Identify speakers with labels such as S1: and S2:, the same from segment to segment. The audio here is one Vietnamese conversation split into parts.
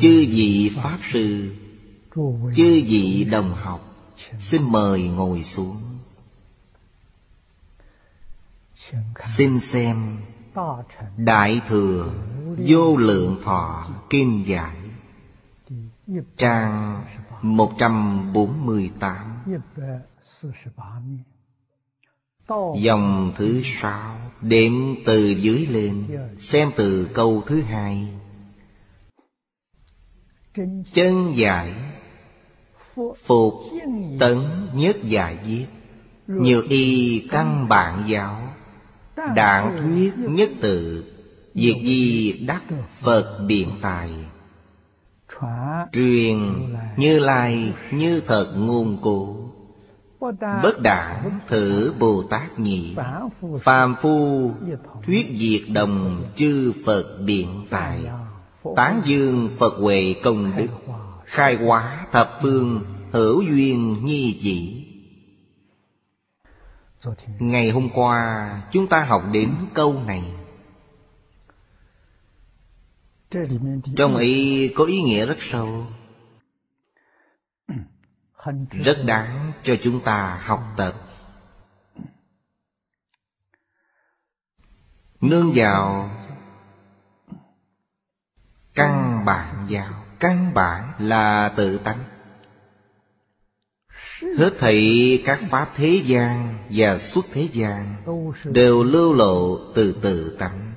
S1: Chư vị Pháp Sư, Chư vị đồng học, Xin mời ngồi xuống. Xin xem Đại Thừa Vô Lượng Thọ Kim Giải, Trang 148 Dòng thứ sáu, Đếm từ dưới lên, Xem từ câu thứ hai chân giải phục tấn nhất giải diệt như y căn bản giáo, đảng thuyết nhất tự việc gì đắc phật biện tài? Truyền như lai, như thật
S2: nguồn cụ
S1: bất đảng thử bồ tát nhị. Phàm phu thuyết diệt đồng chư phật biện tài. Tán dương Phật Huệ công đức. Khai hóa thập phương hữu duyên nhi dị Ngày hôm qua chúng ta học đến câu này. Trong ý có ý nghĩa rất sâu. Rất đáng cho chúng ta học tập. Nương vào căn bản vào, căn bản là tự tánh. Hết thị các pháp thế gian và xuất thế gian đều lưu lộ từ tự tánh.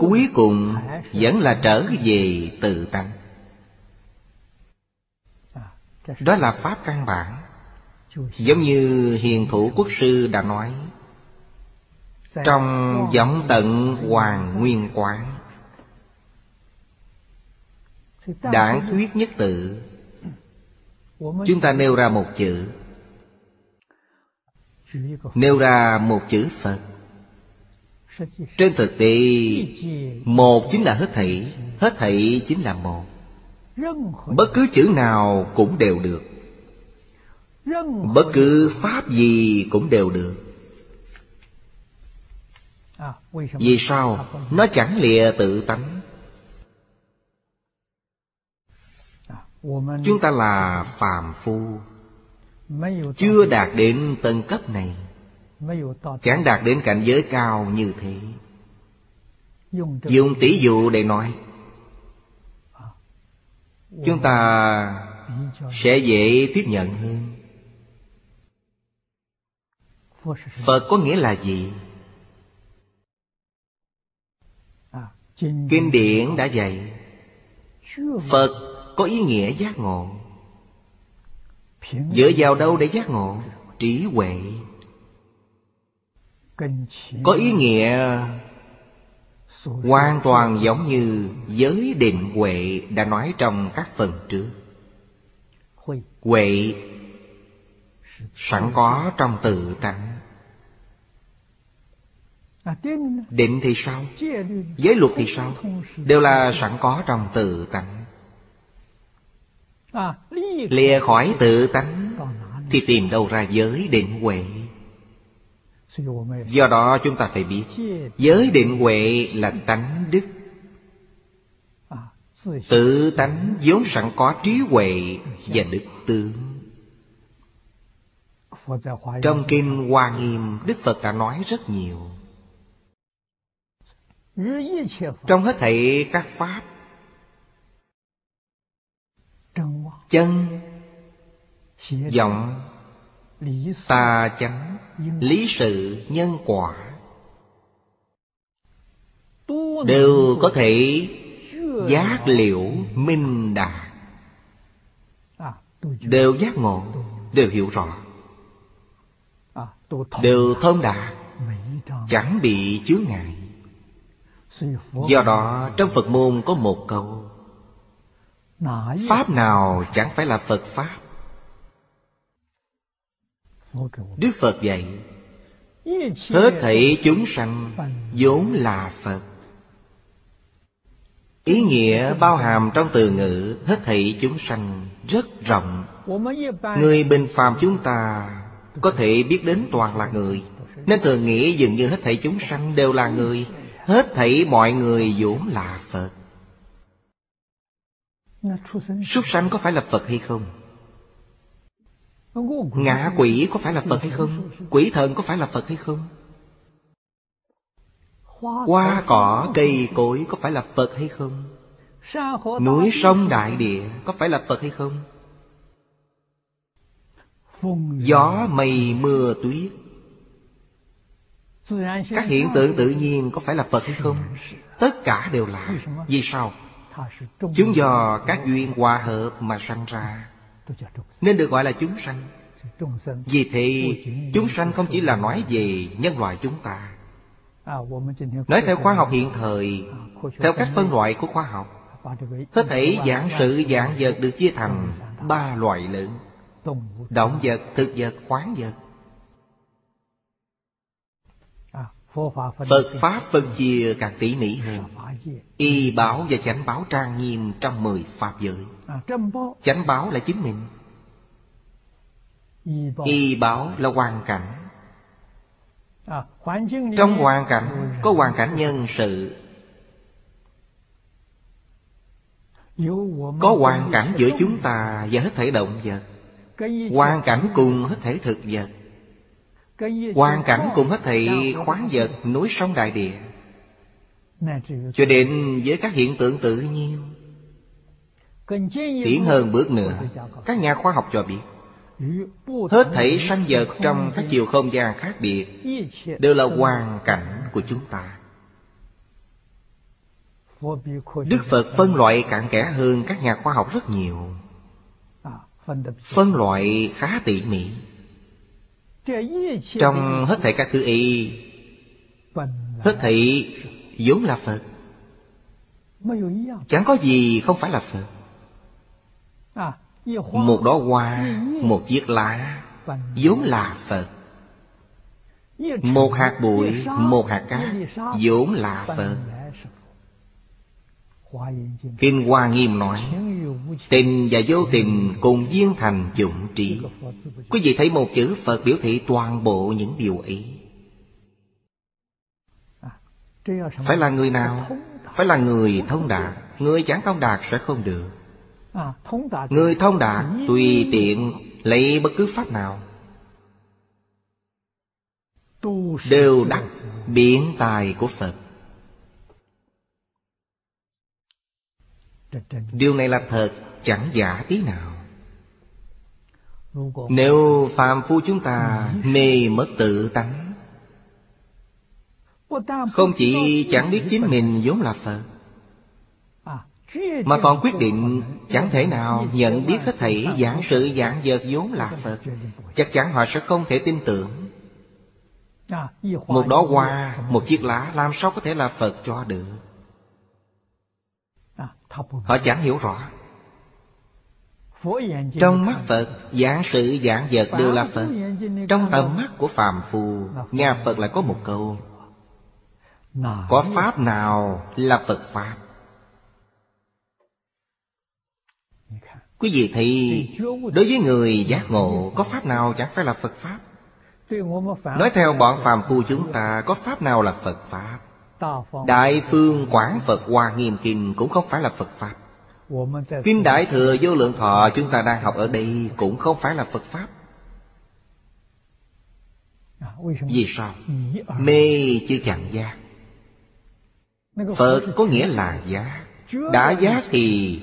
S1: Cuối cùng vẫn là trở về tự tánh. Đó là pháp căn bản. Giống như hiền thủ quốc sư đã nói trong vọng tận hoàng nguyên quán, đảng thuyết nhất tự, chúng ta nêu ra một chữ. Nêu ra một chữ phật. Trên thực tế, một chính là hết thảy hết thảy chính là một. Bất cứ chữ nào cũng đều được. Bất cứ pháp gì cũng đều được. Vì sao? nó chẳng lìa tự tánh. Chúng ta là phàm phu. Chưa đạt đến tầng cấp này. Chẳng đạt đến cảnh giới cao như thế. Dùng tỷ dụ để nói. Chúng ta sẽ dễ tiếp nhận hơn. Phật có nghĩa là gì? kinh điển đã dạy phật có ý nghĩa giác ngộ. Dựa vào đâu để giác ngộ? Trí huệ. Có ý nghĩa hoàn toàn giống như giới định huệ đã nói trong các phần trước. Huệ. Sẵn có trong tự tánh định thì sao? Giới luật thì sao? đều là sẵn có trong tự tánh. Lìa khỏi tự tánh thì tìm đâu ra giới định huệ. Do đó chúng ta phải biết giới định huệ là tánh đức. Tự tánh vốn sẵn có trí huệ và đức tướng. Trong kinh hoa nghiêm đức phật đã nói rất nhiều trong hết thảy các pháp, chân vọng tà chánh, lý sự, nhân quả, đều có thể giác liệu minh đạt đều giác ngộ, đều hiểu rõ. Đều thông đạt chẳng bị chướng ngại. Do đó trong Phật môn có một câu Pháp nào chẳng phải là Phật Pháp? Đức Phật dạy Hết thảy chúng sanh vốn là Phật. Ý nghĩa bao hàm trong từ ngữ Hết thảy chúng sanh rất rộng. Người bình phàm chúng ta Có thể biết đến toàn là người Nên thường nghĩ dường như hết thảy chúng sanh đều là người hết thảy mọi người vốn là phật. Súc sanh có phải là phật hay không? Ngã quỷ có phải là phật hay không? Quỷ thần có phải là phật hay không? Hoa cỏ, cây cối có phải là phật hay không? Núi sông, đại địa có phải là phật hay không? Gió, mây, mưa, tuyết các hiện tượng tự nhiên có phải là phật hay không? Tất cả đều là. Vì sao? Chúng do các duyên hòa hợp mà sanh ra. Nên được gọi là chúng sanh. Vì thì chúng sanh không chỉ là nói về nhân loại chúng ta. Nói theo khoa học hiện thời Theo cách phân loại của khoa học Hết thể dạng sự dạng vật được chia thành Ba loại lớn Động vật, thực vật, khoáng vật. Phật Pháp phân chia càng tỉ mỉ hơn. Y báo và chánh báo trang nghiêm trong mười Pháp giới. Chánh báo là chính mình Y báo là hoàn cảnh. Trong hoàn cảnh có hoàn cảnh nhân sự. Có hoàn cảnh giữa chúng ta và hết thể động vật. Hoàn cảnh cùng hết thể thực vật hoàn cảnh cùng hết
S2: thị
S1: khoáng vật núi sông đại địa. Cho đến với các hiện tượng tự nhiên Tiến hơn bước nữa, Các nhà khoa học cho biết, Hết thảy sanh vật trong các chiều không gian khác biệt Đều là hoàn cảnh của chúng ta. Đức Phật phân loại cặn kẽ hơn các nhà khoa học rất nhiều. Phân loại khá tỉ mỉ trong hết thảy các thứ y hết thảy vốn là phật. Chẳng có gì không phải là phật. Một đó hoa, một chiếc lá vốn là phật. Một hạt bụi, một hạt cát vốn là phật. Kinh Hoa Nghiêm nói, Tình và vô tình cùng viên thành dụng trí Quý vị thấy một chữ Phật biểu thị toàn bộ những điều ấy. Phải là người nào? Phải là người thông đạt. Người chẳng thông đạt sẽ không được. Người thông đạt tùy tiện lấy bất cứ pháp nào. Đều đắc biển tài của Phật. Điều này là thật, Chẳng giả tí nào. Nếu phàm phu chúng ta Mê mất tự tánh, Không chỉ chẳng biết chính mình vốn là Phật, Mà còn quyết định Chẳng thể nào nhận biết hết thảy
S2: Giảng
S1: sự giảng vật vốn là Phật. Chắc chắn họ sẽ không thể tin tưởng. Một
S2: đó
S1: hoa, Một chiếc lá, Làm sao có thể là Phật cho được? Họ chẳng hiểu rõ. Trong mắt Phật, Giảng sự, giảng vật đều là Phật. Trong tầm mắt của phàm phu, Nhà Phật lại có một câu. Có Pháp nào là Phật Pháp? Quý vị thì, Đối với người giác ngộ, Có Pháp nào chẳng phải là Phật Pháp? Nói theo bọn phàm phu chúng ta, Có Pháp nào là Phật Pháp? Đại phương quảng Phật Hoa Nghiêm Kinh cũng không phải là Phật Pháp. Kinh Đại Thừa Vô Lượng Thọ chúng ta đang học ở đây cũng không phải là Phật Pháp. Vì sao? Mê chưa chẳng giác Phật có nghĩa là giác Đã giác thì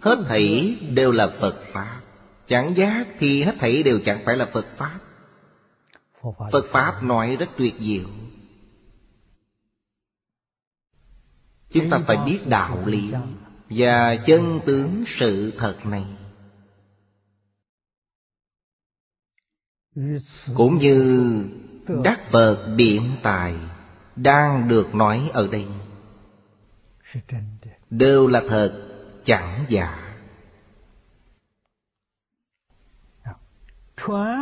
S1: hết thảy đều là Phật Pháp. Chẳng giác thì hết thảy đều chẳng phải là Phật Pháp Phật Pháp nói rất tuyệt diệu. Chúng ta phải biết đạo lý Và chân tướng sự thật này. Cũng như Đắc Phật biện tài Đang được nói ở đây, Đều là thật, chẳng giả.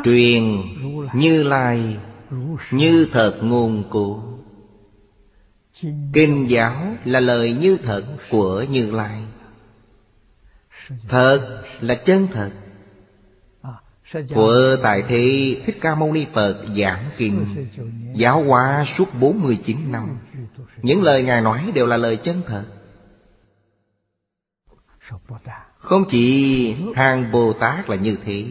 S1: Truyền như lai, Như thật ngôn cố Kinh giáo là lời như thật của Như Lai. Thật là chân thật Của Tại Thế Thích Ca Mâu Ni Phật giảng kinh Giáo hóa suốt 49 năm. Những lời Ngài nói đều là lời chân thật. Không chỉ hàng Bồ Tát là như thế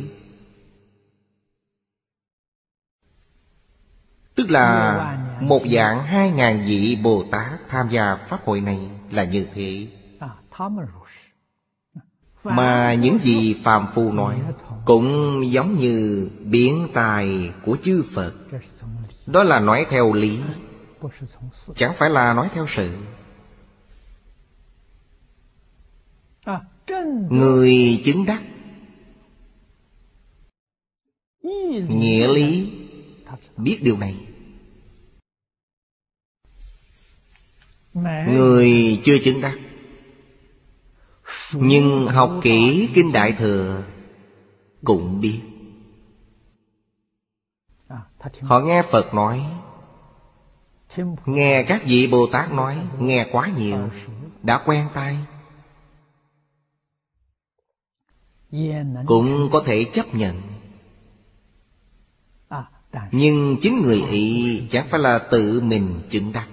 S1: Tức là một dạng hai ngàn vị Bồ Tát tham gia Pháp hội này là như thế. Mà những gì Phạm Phu nói Cũng giống như biến tài của chư Phật. Đó là nói theo lý Chẳng phải là nói theo sự. Người chứng đắc. Nghĩa lý Biết điều này Người chưa chứng đắc. Nhưng học kỹ Kinh Đại Thừa Cũng biết. Họ nghe Phật nói. Nghe các vị Bồ Tát nói, Nghe quá nhiều, Đã quen tai. Cũng có thể chấp nhận. Nhưng chính người ấy Chẳng phải là tự mình chứng đắc.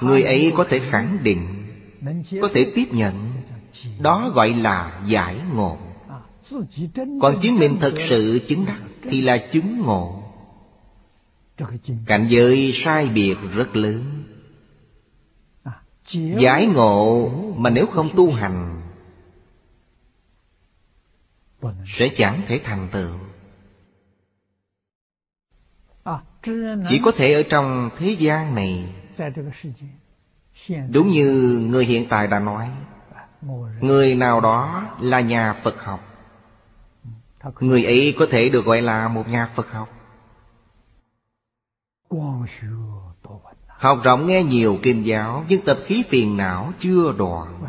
S1: Người ấy có thể khẳng định Có thể tiếp nhận. Đó gọi là giải ngộ. Còn chính mình thật sự chứng đắc Thì là chứng ngộ. Cảnh giới sai biệt rất lớn. Giải ngộ mà nếu không tu hành Sẽ chẳng thể thành tựu. Chỉ có thể ở trong thế gian này Đúng như người hiện tại đã nói, Người nào đó là nhà Phật học, Người ấy có thể được gọi là một nhà Phật học. Học rộng nghe nhiều kinh giáo, Nhưng tập khí phiền não chưa đoạn.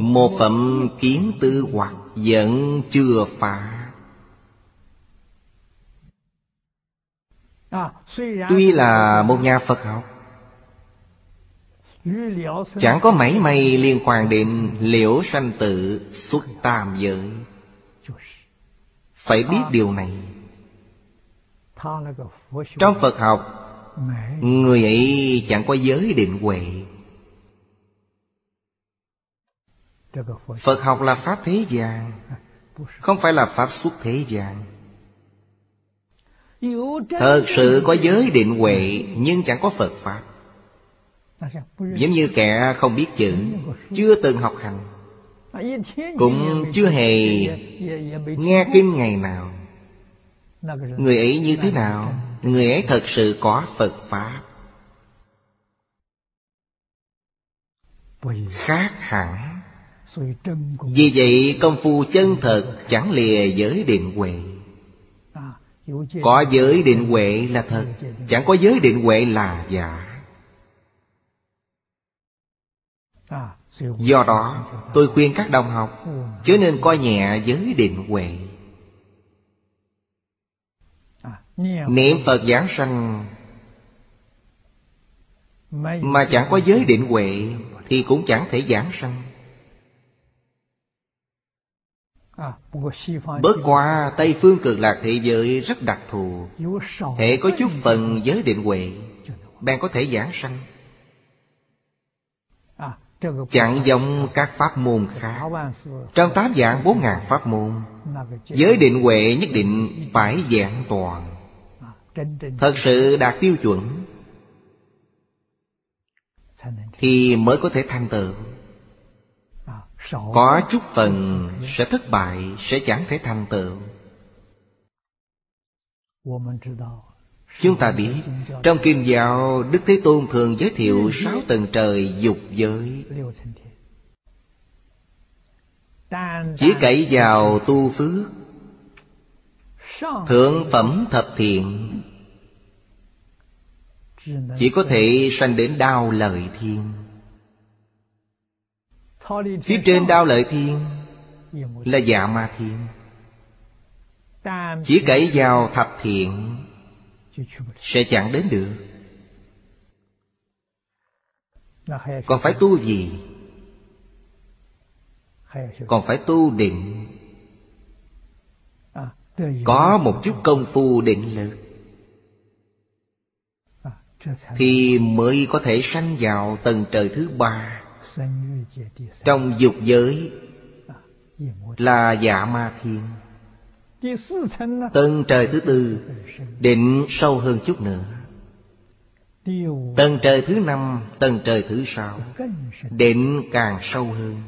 S1: Một phẩm kiến tư hoặc vẫn chưa phá. Tuy là một nhà Phật học。Chẳng có mảy may liên quan đến liễu sanh tự xuất tam giới. Phải biết điều này. Trong Phật học Người ấy chẳng có giới định huệ. Phật học là Pháp thế gian Không phải là Pháp xuất thế gian Thật sự có giới định huệ, Nhưng chẳng có Phật Pháp. Giống như kẻ không biết chữ, Chưa từng học hành, Cũng chưa hề nghe kinh ngày nào. Người ấy như thế nào? Người ấy thật sự có Phật Pháp. Khác hẳn. Vì vậy, công phu chân thật Chẳng lìa giới định huệ có giới định huệ là thật, Chẳng có giới định huệ là giả. Do đó, tôi khuyên các đồng học Chớ nên coi nhẹ giới định huệ. Niệm Phật giảng sanh Mà chẳng có giới định huệ Thì cũng chẳng thể giảng sanh. Bớt qua Tây Phương cực lạc thế giới rất đặc thù. Hệ có chút phần giới định huệ Bạn có thể giảng sanh. Chẳng giống các pháp môn khác. Trong tám dạng bốn ngàn pháp môn. Giới định huệ nhất định phải dạng toàn. Thật sự đạt tiêu chuẩn Thì mới có thể thành tựu có chút phần sẽ thất bại sẽ chẳng thể thành tựu. Chúng ta biết trong kim giáo đức thế tôn thường giới thiệu sáu tầng trời dục giới. Chỉ cậy vào tu phước thượng phẩm thập thiện. Chỉ có thể sanh đến đau lợi thiên Phía trên đao lợi thiên, Là dạ ma thiên. Chỉ cậy vào thập thiện, Sẽ chẳng đến được. Còn phải tu gì? Còn phải tu định. Có một chút công phu định lực, Thì mới có thể sanh vào tầng trời thứ ba. Trong dục giới Là dạ ma thiên. Tầng trời thứ tư Định sâu hơn chút nữa. Tầng trời thứ năm Tầng trời thứ sáu Định càng sâu hơn.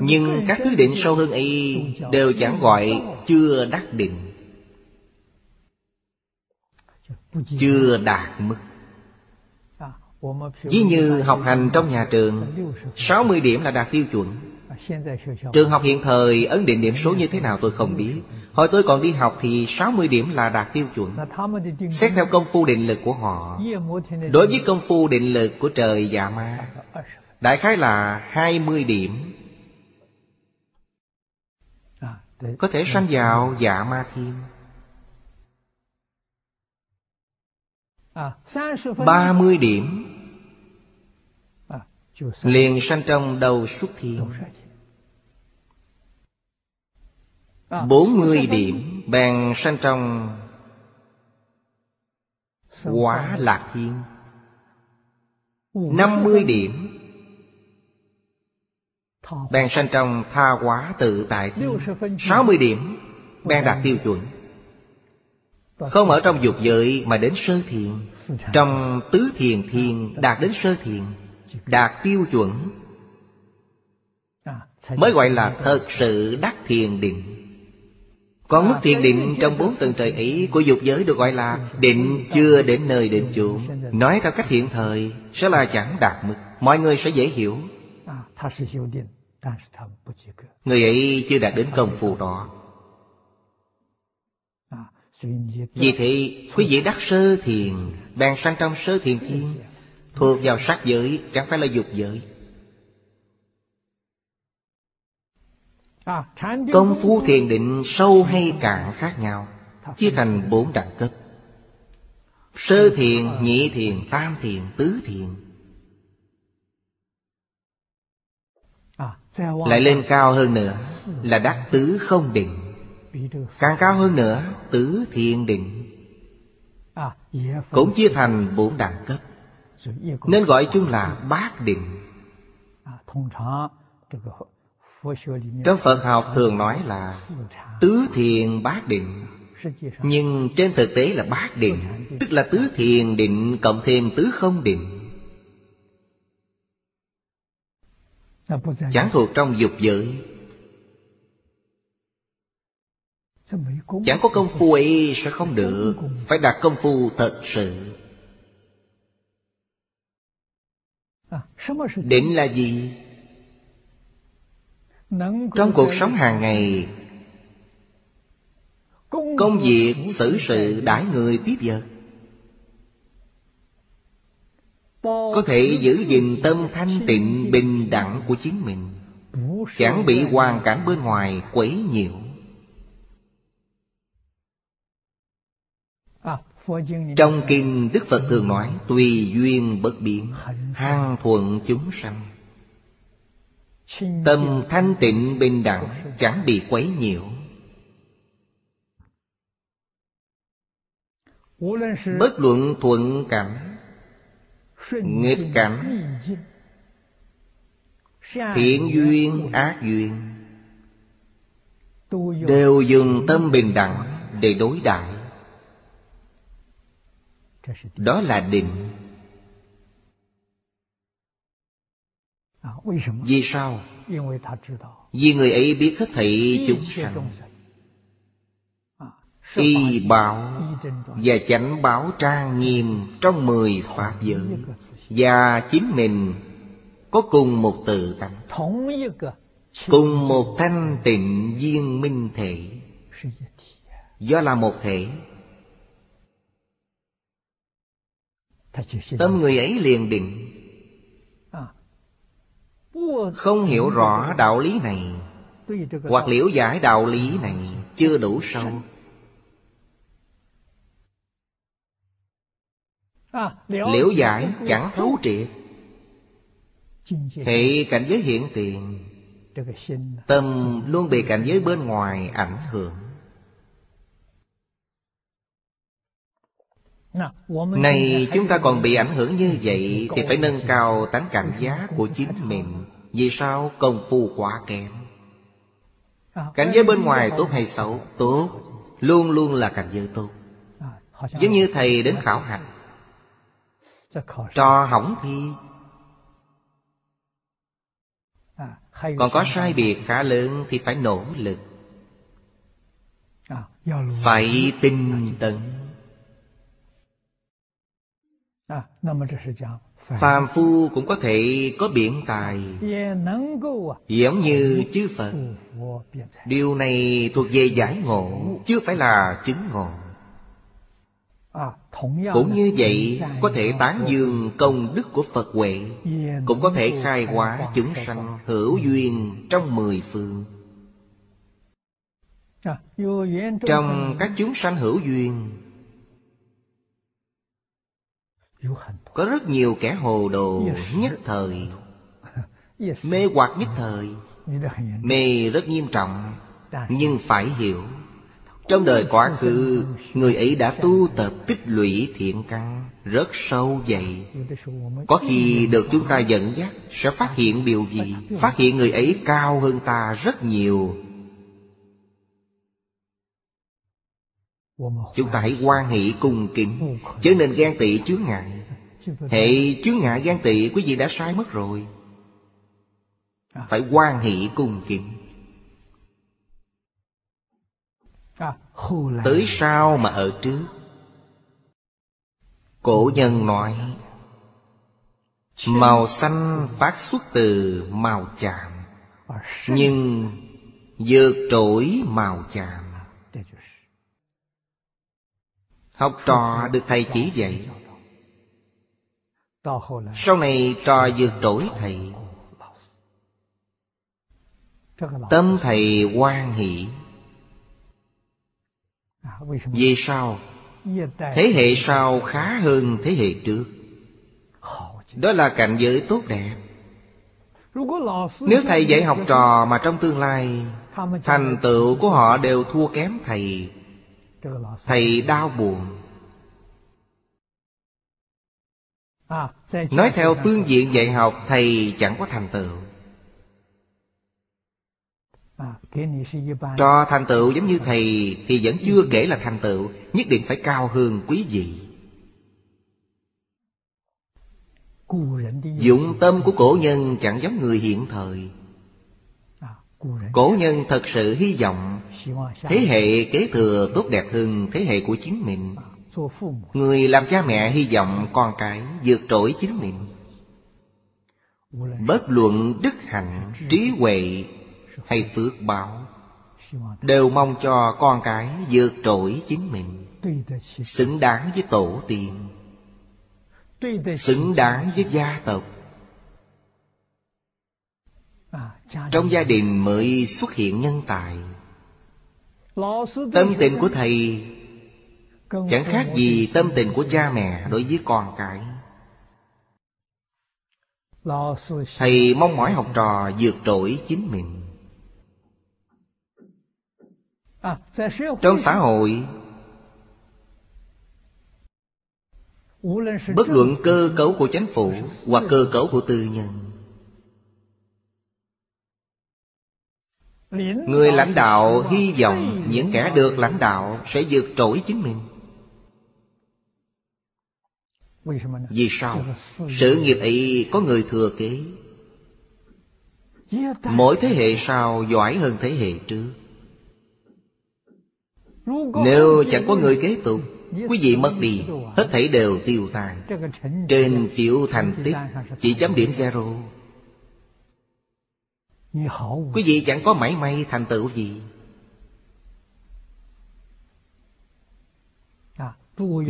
S1: Nhưng các thứ định sâu hơn ấy Đều chẳng gọi chưa đắc định, Chưa đạt mức. Ví như học hành trong nhà trường 60 điểm là đạt tiêu chuẩn. Trường học hiện thời ấn định điểm số như thế nào tôi không biết. Hồi tôi còn đi học thì 60 điểm là đạt tiêu chuẩn. Xét theo công phu định lực của họ Đối với công phu định lực của trời dạ ma Đại khái là 20 điểm. Có thể sanh vào dạ ma thiên. 30 điểm Liền sanh trong đầu xuất thiên bốn mươi điểm bèn sanh trong quả lạc thiên. Năm mươi điểm. Bèn sanh trong tha quả tự tại thiên. Sáu mươi điểm bèn đạt tiêu chuẩn. Không ở trong dục giới mà đến sơ thiền. Trong tứ thiền thiên đạt đến sơ thiền Đạt tiêu chuẩn Mới gọi là thật sự đắc thiền định còn mức thiền định trong bốn tầng trời ấy của dục giới được gọi là định chưa đến nơi định chốn. Nói theo cách hiện thời sẽ là chẳng đạt mức. Mọi người sẽ dễ hiểu. Người ấy chưa đạt đến công phu đó. Vì thế, quý vị đắc sơ thiền, bèn sanh trong sơ thiền thiên, thuộc vào sắc giới, chẳng phải là dục giới. Công phu thiền định sâu hay cạn khác nhau Chia thành bốn đẳng cấp. Sơ thiền, nhị thiền, tam thiền, tứ thiền. Lại lên cao hơn nữa Là đắc tứ không định. Càng cao hơn nữa Tứ thiền định. Cũng chia thành bốn đẳng cấp. Nên gọi chung là bát định. trong Phật học thường nói là Tứ thiền bát định Nhưng trên thực tế là bát định Tức là tứ thiền định cộng thêm tứ không định. Chẳng thuộc trong dục giới. Chẳng có công phu ấy sẽ không được. Phải đặt công phu thật sự Định là gì? trong cuộc sống hàng ngày công việc xử sự đãi người tiếp vật. Có thể giữ gìn tâm thanh tịnh bình đẳng của chính mình. Chẳng bị hoàn cảnh bên ngoài quấy nhiễu trong kinh đức phật thường nói, tùy duyên bất biến hăng thuận chúng sanh. Tâm thanh tịnh bình đẳng, Chẳng bị quấy nhiễu. Bất luận thuận cảnh, Nghịch cảnh, Thiện duyên, ác duyên, Đều dùng tâm bình đẳng Để đối đãi. Đó là định. Vì sao? Vì người ấy biết hết thảy chúng sanh. Y bảo và chánh bảo trang nghiêm trong mười pháp giới. Và chính mình có cùng một tự tánh. Cùng một thanh tịnh viên minh thể. Do là một thể Tâm người ấy liền định. Không hiểu rõ đạo lý này. Hoặc liễu giải đạo lý này chưa đủ sâu. Liễu giải chẳng thấu triệt. Hệ cảnh giới hiện tiền. Tâm luôn bị cảnh giới bên ngoài ảnh hưởng Này chúng ta còn bị ảnh hưởng như vậy Thì phải nâng cao tánh cảnh giác của chính mình. Vì sao công phu quá kém? Cảnh giới bên ngoài tốt hay xấu? Tốt. Luôn luôn là cảnh giới tốt. Giống như thầy đến khảo hạch. Trò hỏng thi. Còn có sai biệt khá lớn Thì phải nỗ lực. Phải tinh tấn Phàm phu cũng có thể có biện tài。Giống như chư Phật。Điều này thuộc về giải ngộ Chứ phải là chứng ngộ。Cũng như vậy Có thể tán dương công đức của Phật huệ Cũng có thể khai hóa chúng sanh Hữu duyên trong mười phương。Trong các chúng sanh hữu duyên có rất nhiều kẻ hồ đồ nhất thời. Mê hoặc nhất thời. Mê rất nghiêm trọng, Nhưng phải hiểu. Trong đời quá khứ, Người ấy đã tu tập tích lũy thiện căn Rất sâu dày. Có khi được chúng ta dẫn dắt, Sẽ phát hiện điều gì? Phát hiện người ấy cao hơn ta rất nhiều. Chúng ta hãy quan hệ cùng kính, Chớ nên ghen tị chướng ngại. Hệ chướng ngại ghen tị, quý vị đã sai mất rồi. Phải quan hệ cùng kính. Tới sao mà ở trước. Cổ nhân nói, Màu xanh phát xuất từ màu chạm Nhưng vượt trỗi màu chạm Học trò được thầy chỉ dạy. Sau này trò vượt trỗi thầy. Tâm thầy quan hỷ. Vì sao? Thế hệ sau khá hơn thế hệ trước. Đó là cảnh giới tốt đẹp. Nếu thầy dạy học trò mà trong tương lai, Thành tựu của họ đều thua kém thầy. Thầy đau buồn. Nói theo phương diện dạy học, Thầy chẳng có thành tựu. Cho thành tựu giống như thầy Thì vẫn chưa kể là thành tựu, Nhất định phải cao hơn quý vị. Dụng tâm của cổ nhân chẳng giống người hiện thời. Cổ nhân thật sự hy vọng. Thế hệ kế thừa tốt đẹp hơn thế hệ của chính mình. Người làm cha mẹ hy vọng con cái vượt trội chính mình. Bất luận đức hạnh, trí huệ hay phước báo Đều mong cho con cái vượt trội chính mình. Xứng đáng với tổ tiên. Xứng đáng với gia tộc trong gia đình mới xuất hiện nhân tài. Tâm tình của thầy Chẳng khác gì tâm tình của cha mẹ đối với con cái. Thầy mong mỏi học trò vượt trội chính mình. Trong xã hội, Bất luận cơ cấu của chính phủ Hoặc cơ cấu của tư nhân Người lãnh đạo hy vọng những kẻ được lãnh đạo sẽ vượt trội chính mình. Vì sao? Sự nghiệp ấy có người thừa kế. Mỗi thế hệ sau giỏi hơn thế hệ trước. Nếu chẳng có người kế tục, Quý vị mất đi, Hết thảy đều tiêu tan. Trên tiểu thành tích, Chỉ chấm điểm zero. Quý vị chẳng có mảy may thành tựu gì.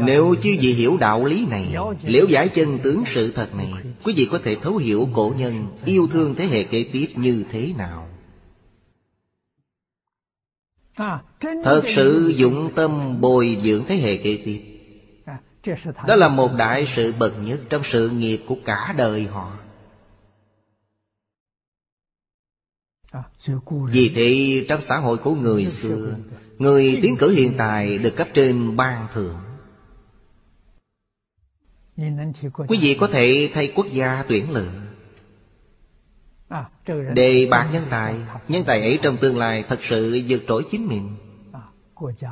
S1: Nếu chứ vị hiểu đạo lý này Liễu giải chân tướng sự thật này Quý vị có thể thấu hiểu cổ nhân Yêu thương thế hệ kế tiếp như thế nào. Thật sự dụng tâm bồi dưỡng thế hệ kế tiếp. Đó là một đại sự bậc nhất Trong sự nghiệp của cả đời họ Vì thế trong xã hội của người xưa, Người tiến cử hiện tại được cấp trên ban thưởng. Quý vị có thể thay quốc gia tuyển lựa. Đề bạc nhân tài Nhân tài ấy trong tương lai thật sự vượt trội chính mình.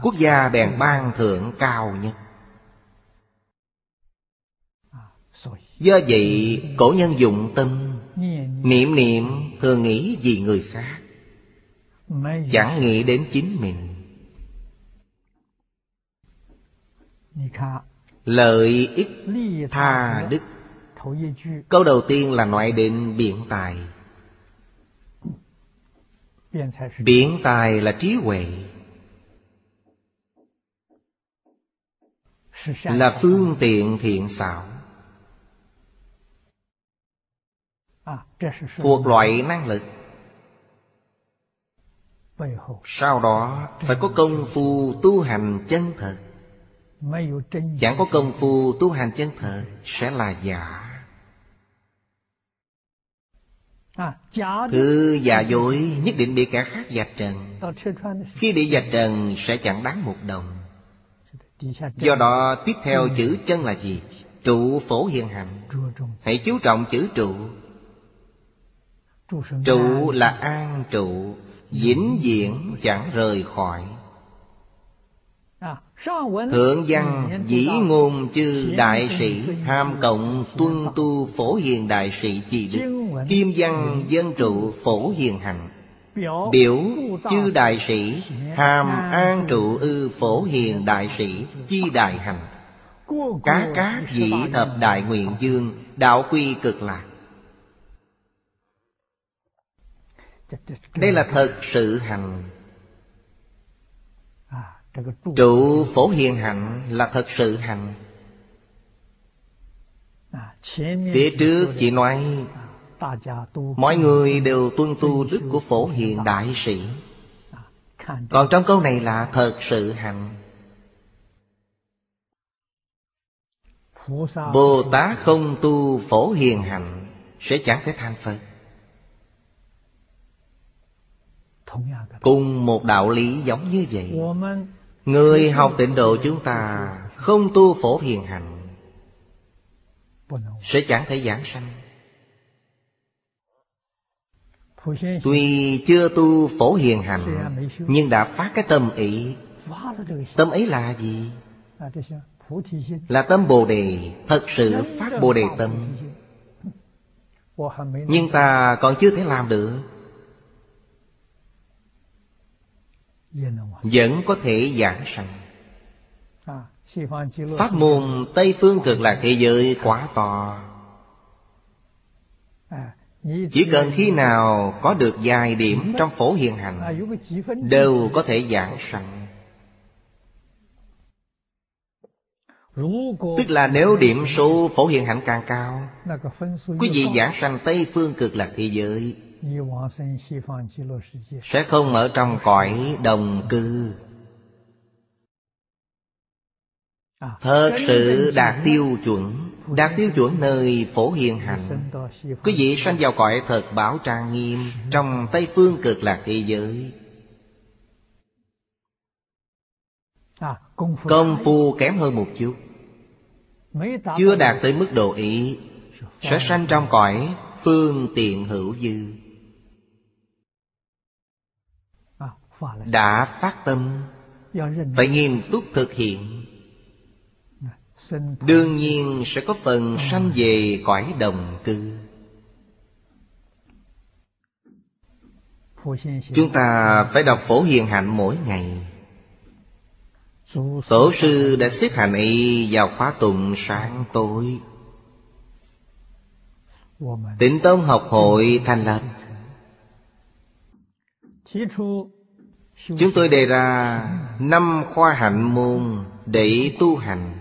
S1: Quốc gia bèn ban thưởng cao nhất. Do vậy, cổ nhân dụng tâm Niệm niệm thường nghĩ vì người khác. Chẳng nghĩ đến chính mình. Lợi ích tha đức. Câu đầu tiên là loại định biện tài. Biện tài là trí huệ. Là phương tiện thiện xảo. Thuộc loại năng lực. Sau đó phải có công phu tu hành chân thật. Chẳng có công phu tu hành chân thật Sẽ là giả. Thứ giả dối nhất định bị kẻ khác dạch trần. Khi bị dạch trần sẽ chẳng đáng một đồng. Do đó tiếp theo chữ chân là gì? Trụ phổ hiện hành. Hãy chú trọng chữ trụ Trụ là an trụ vĩnh viễn chẳng rời khỏi. Thượng văn dĩ ngôn chư đại sĩ Ham cộng tuân tu phổ hiền đại sĩ chi đức Kim văn dân trụ phổ hiền hành Biểu chư đại sĩ Hàm an trụ ư phổ hiền đại sĩ Chi đại hành Cá cá dĩ thập đại nguyện dương Đạo quy cực lạc Đây là thật sự hành Trụ phổ hiền hạnh là thật sự hành Phía trước chị nói, Mọi người đều tuân tu đức của phổ hiền đại sĩ. Còn trong câu này là thật sự hành Bồ Tát không tu phổ hiền hạnh Sẽ chẳng thể thành Phật. Cùng một đạo lý giống như vậy. Người học tịnh độ chúng ta Không tu phổ hiền hành Sẽ chẳng thể giảng sanh. Tuy chưa tu phổ hiền hành Nhưng đã phát cái tâm ý. Tâm ấy là gì? Là tâm Bồ Đề Thật sự phát Bồ Đề tâm. Nhưng ta còn chưa thể làm được vẫn có thể giảng sanh. Pháp môn tây phương cực lạc thế giới quá to. Chỉ cần khi nào có được vài điểm trong phổ hiện hành, đều có thể giảng sanh. Tức là nếu điểm số phổ hiện hạnh càng cao, quý vị giảng sanh tây phương cực lạc thế giới sẽ không ở trong cõi đồng cư. Thật sự đạt tiêu chuẩn đạt tiêu chuẩn nơi phổ hiền hành quý vị sanh vào cõi thật bảo trang nghiêm trong tây phương cực lạc thế giới. Công phu kém hơn một chút. Chưa đạt tới mức độ ý. Sẽ sanh trong cõi phương tiện hữu dư đã phát tâm phải nghiêm túc thực hiện. Đương nhiên sẽ có phần sanh về cõi đồng cư. Chúng ta phải đọc phổ hiền hạnh mỗi ngày. Tổ sư đã xếp hành y vào khóa tụng sáng tối. Tịnh tông học hội thành lập Chúng tôi đề ra năm khoa hạnh môn để tu hành.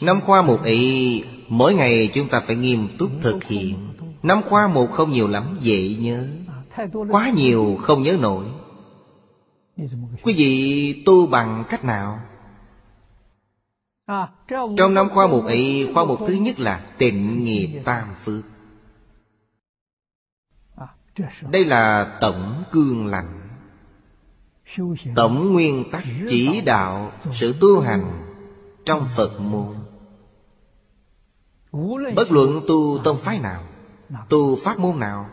S1: Năm khoa một ý Mỗi ngày chúng ta phải nghiêm túc thực hiện. Năm khoa một không nhiều lắm, dễ nhớ. Quá nhiều, không nhớ nổi. Quý vị tu bằng cách nào? Trong năm khoa một ý Khoa một thứ nhất là tịnh nghiệp tam phước. Đây là tổng cương lành. Tổng nguyên tắc chỉ đạo sự tu hành Trong Phật môn. Bất luận tu tông phái nào, Tu pháp môn nào,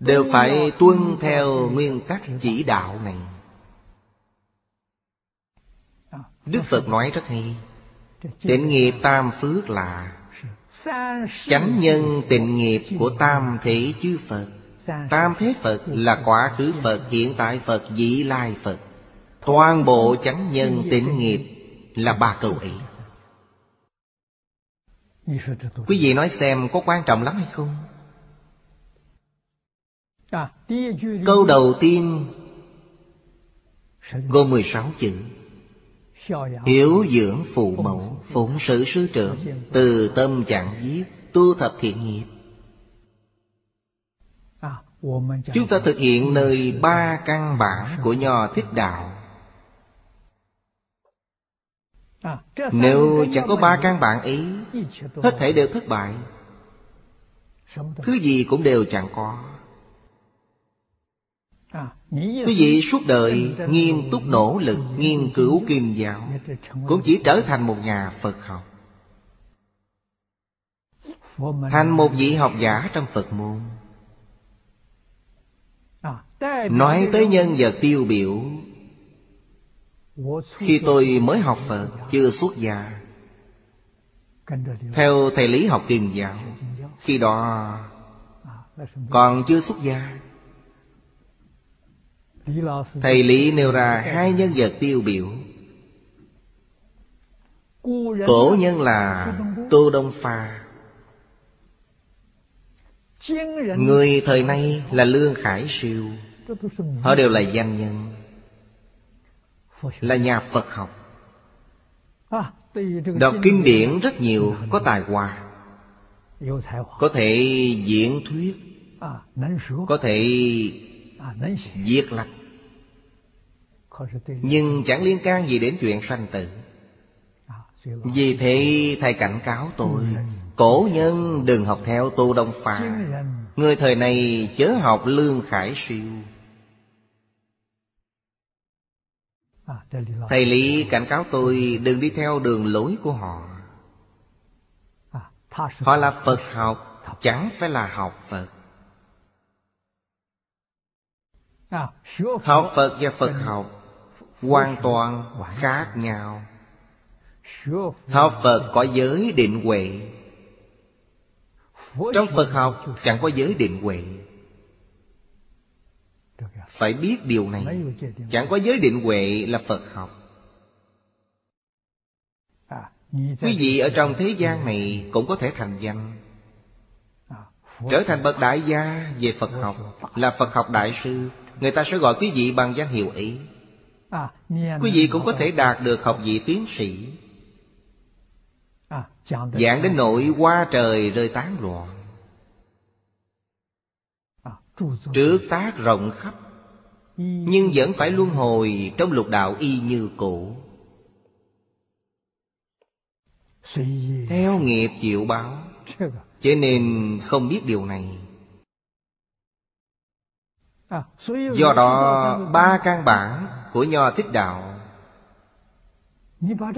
S1: Đều phải tuân theo nguyên tắc chỉ đạo này. Đức Phật nói rất hay, Tịnh nghiệp tam phước là Chánh nhân tịnh nghiệp của tam thể chư Phật. Tam thế Phật là quả khứ Phật, hiện tại Phật, vị lai Phật. Toàn bộ chánh nhân tịnh nghiệp là ba câu ấy. Quý vị nói xem có quan trọng lắm hay không? Câu đầu tiên Gồm 16 chữ. Hiếu dưỡng phụ mẫu Phụng sự sư trưởng Từ tâm chẳng giết Tu thập thiện nghiệp. Chúng ta thực hiện nơi ba căn bản của Nho Thích Đạo. Nếu chẳng có ba căn bản ấy Hết thể đều thất bại. Thứ gì cũng đều chẳng có Quý vị suốt đời nghiêm túc nỗ lực, nghiên cứu kim giáo, Cũng chỉ trở thành một nhà Phật học. Thành một vị học giả trong Phật môn. Nói tới nhân vật tiêu biểu, Khi tôi mới học Phật, Chưa xuất gia, Theo thầy lý học kim giáo, Khi đó Còn chưa xuất gia. Thầy Lý nêu ra hai nhân vật tiêu biểu. Cổ nhân là Tô Đông Pha. Người thời nay là Lương Khải Siêu. Họ đều là danh nhân. Là nhà Phật học. Đọc kinh điển. rất nhiều Có tài hoa. Có thể diễn thuyết. Có thể diệt lách Nhưng chẳng liên can gì đến chuyện sanh tử. Vì thế, thầy cảnh cáo tôi, Cổ nhân đừng học theo tu đông phà. Người thời này chớ học lương khải siêu. Thầy Lý cảnh cáo tôi đừng đi theo đường lối của họ. Họ là Phật học, Chẳng phải là học Phật. Học Phật và Phật học Hoàn toàn khác nhau. Học Phật có giới định huệ. Trong Phật học chẳng có giới định huệ. Phải biết điều này. Chẳng có giới định huệ là Phật học. Quý vị ở trong thế gian này Cũng có thể thành danh. Trở thành bậc đại gia về Phật học Là Phật học đại sư. Người ta sẽ gọi quý vị bằng danh hiệu ấy. Quý vị cũng có thể đạt được học vị tiến sĩ. Giảng đến nỗi qua trời rơi tán loạn. Trước tác rộng khắp Nhưng vẫn phải luân hồi trong lục đạo y như cũ. Theo nghiệp chịu báo. Cho nên không biết điều này Do đó ba căn bản của Nho Thích Đạo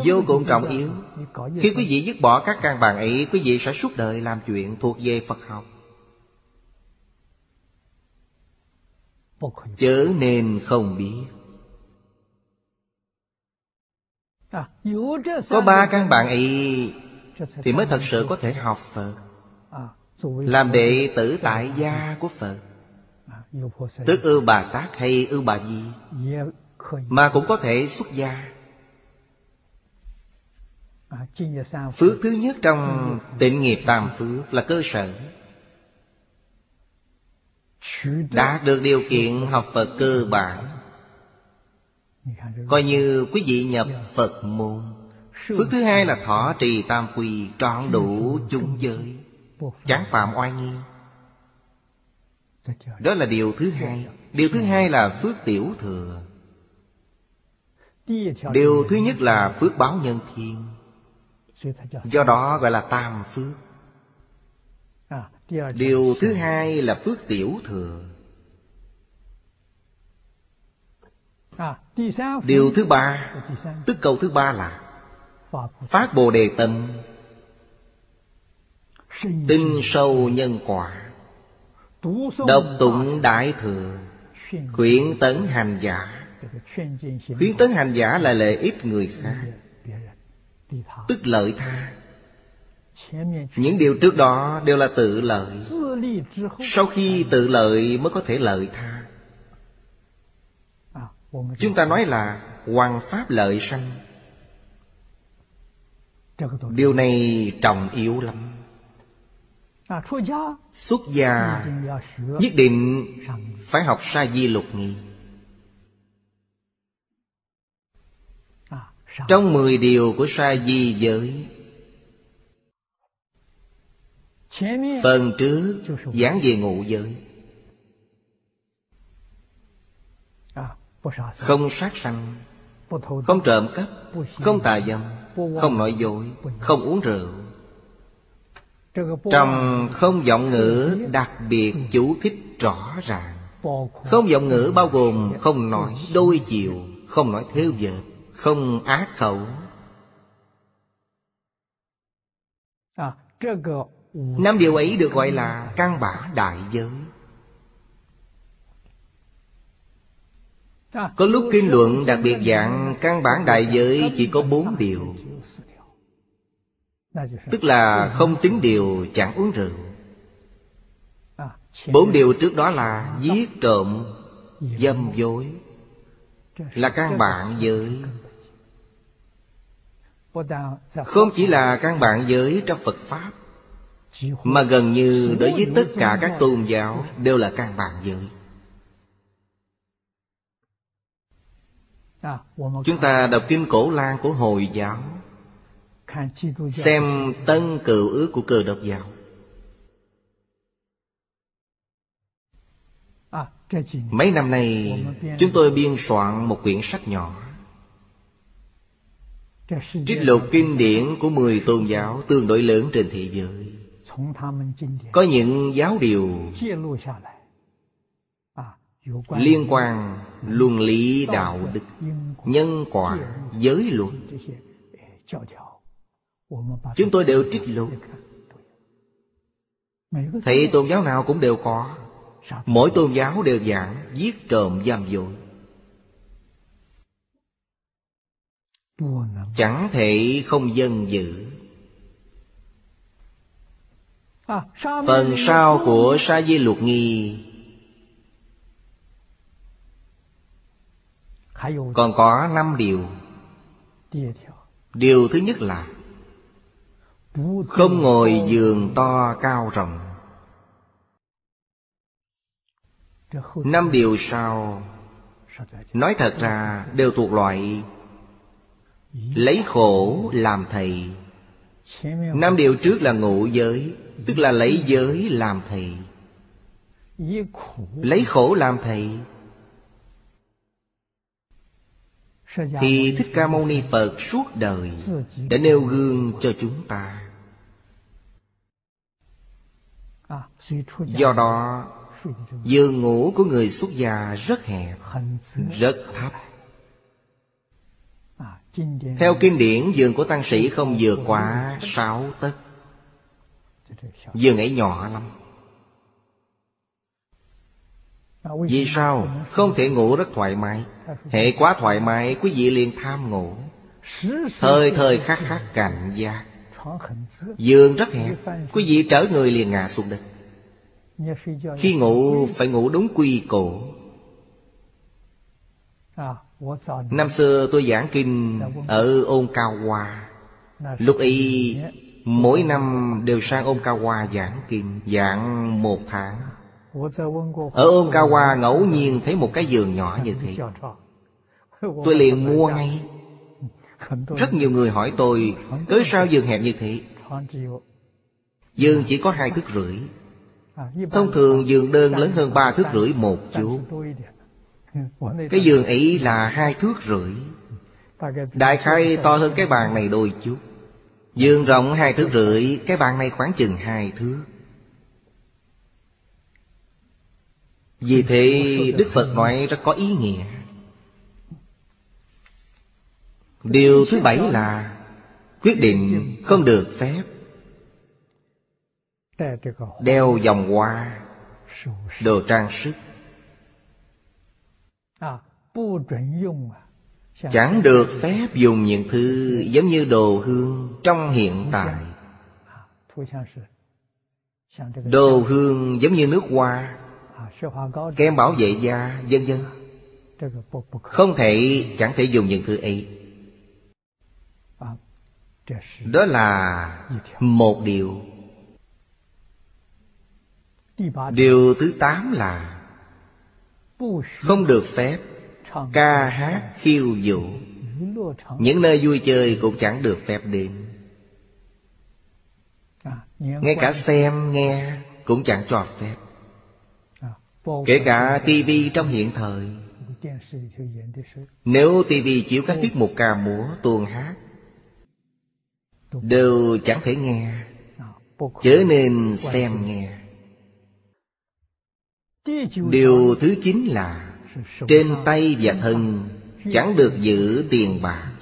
S1: Vô cùng trọng yếu. Khi quý vị dứt bỏ các căn bản ấy Quý vị sẽ suốt đời làm chuyện thuộc về Phật học. Chớ nên không biết. Có ba căn bản ấy Thì mới thật sự có thể học Phật Làm đệ tử tại gia của Phật Tức ưu Bà Tát hay ưu Bà Di? Mà cũng có thể xuất gia. Phước thứ nhất trong tịnh nghiệp tam phước là cơ sở. Đạt được điều kiện học Phật cơ bản. Coi như quý vị nhập Phật môn. Phước thứ hai là thọ trì tam quy Trọn đủ chung giới. Chẳng phạm oai nghi đó là điều thứ hai. Điều thứ hai là phước tiểu thừa. Điều thứ nhất là phước báo nhân thiên. Do đó gọi là tam phước. Điều thứ hai là phước tiểu thừa. Điều thứ ba, Tức câu thứ ba là Phát Bồ Đề Tâm, Tinh sâu nhân quả. Độc tụng Đại Thừa, Khuyến tấn hành giả. Khuyến tấn hành giả là lợi ích người khác, Tức lợi tha. Những điều trước đó đều là tự lợi. Sau khi tự lợi mới có thể lợi tha. Chúng ta nói là Hoàng Pháp lợi sanh. Điều này trọng yếu lắm. Xuất gia Nhất định phải học sa di lục nghi Trong mười điều của sa di giới Phần trước giảng về ngụ giới. Không sát sanh Không trộm cắp Không tà dâm Không nói dối Không uống rượu trong không giọng ngữ đặc biệt chú thích rõ ràng. Không giọng ngữ bao gồm không nói đôi chiều, Không nói thiếu vợ Không ác khẩu. Năm điều ấy được gọi là căn bản đại giới. Có lúc kinh luận đặc biệt dạng căn bản đại giới chỉ có bốn điều. Tức là không tính điều chẳng uống rượu。Bốn điều trước đó là giết trộm, dâm dối。Là căn bản giới。Không chỉ là căn bản giới trong Phật Pháp Mà gần như đối với tất cả các tôn giáo Đều là căn bản giới。Chúng ta đọc kinh cổ lan của Hồi giáo Xem tân cựu ước của cờ độc giáo. Mấy năm nay Chúng tôi biên soạn một quyển sách nhỏ. Trích lục kinh điển của mười tôn giáo tương đối lớn trên thế giới. Có những giáo điều liên quan luân lý đạo đức nhân quả giới luật chúng tôi đều trích lục thầy tôn giáo nào cũng đều có. Mỗi tôn giáo đều giảng, giết trộm, giam dội chẳng thể không dân dự. Phần sau của sa di luật nghi. Còn có năm điều. Điều thứ nhất là không ngồi giường to cao rộng. Năm điều sau, Nói thật ra, đều thuộc loại Lấy khổ làm thầy. Năm điều trước là ngụ giới, Tức là lấy giới làm thầy. Lấy khổ làm thầy. Thì thích ca mâu ni phật suốt đời đã nêu gương cho chúng ta. Do đó giường ngủ của người xuất gia rất hẹp rất thấp. theo kinh điển giường của tăng sĩ không vượt quá sáu tấc. giường ấy nhỏ lắm. vì sao? không thể ngủ rất thoải mái. Hệ quá thoải mái quý vị liền tham ngủ. Thời thời khắc khắc cảnh giác. Giường rất hẹp. Quý vị trở người liền ngã xuống đất Khi ngủ phải ngủ đúng quy cổ Năm xưa tôi giảng kinh ở Ôn Cao Hoa Lúc ấy mỗi năm đều sang Ôn Cao Hoa giảng kinh Giảng một tháng. Ở ôn cao hoa ngẫu nhiên thấy một cái giường nhỏ như thế. Tôi liền mua ngay. Rất nhiều người hỏi tôi Tới sao giường hẹp như thế? Giường chỉ có hai thước rưỡi Thông thường giường đơn lớn hơn ba thước rưỡi một chút. Cái giường ấy là hai thước rưỡi. Đại khai to hơn cái bàn này đôi chút. Giường rộng hai thước rưỡi, Cái bàn này khoảng chừng hai thước. Vì thế, Đức Phật nói rất có ý nghĩa. Điều thứ bảy là Quyết định không được phép. Đeo vòng hoa Đồ trang sức. Chẳng được phép dùng những thứ giống như đồ hương trong hiện tại. Đồ hương giống như nước hoa Kem bảo vệ da, vân vân. Không thể, chẳng thể dùng những thứ ấy. Đó là một điều. Điều thứ tám là Không được phép ca hát khiêu vũ. Những nơi vui chơi cũng chẳng được phép đến. Ngay cả xem, nghe cũng chẳng cho phép. Kể cả tivi trong hiện thời. Nếu tivi chiếu các tiết mục ca múa, tuồng hát, Đều chẳng thể nghe. Chớ nên xem nghe. Điều thứ chín là Trên tay và thân Chẳng được giữ tiền bạc.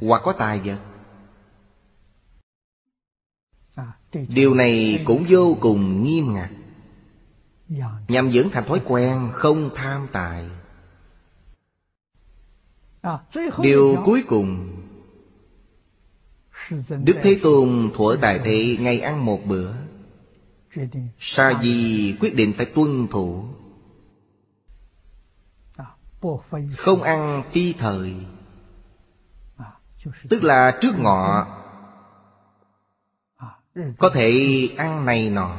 S1: Hoặc có tài vật. Điều này cũng vô cùng nghiêm ngặt. Nhằm dưỡng thành thói quen không tham tài. Điều cuối cùng, Đức Thế Tôn thuở đại thị ngày ăn một bữa. Sa di quyết định phải tuân thủ. Không ăn phi thời, Tức là trước ngọ, Có thể ăn này nọ.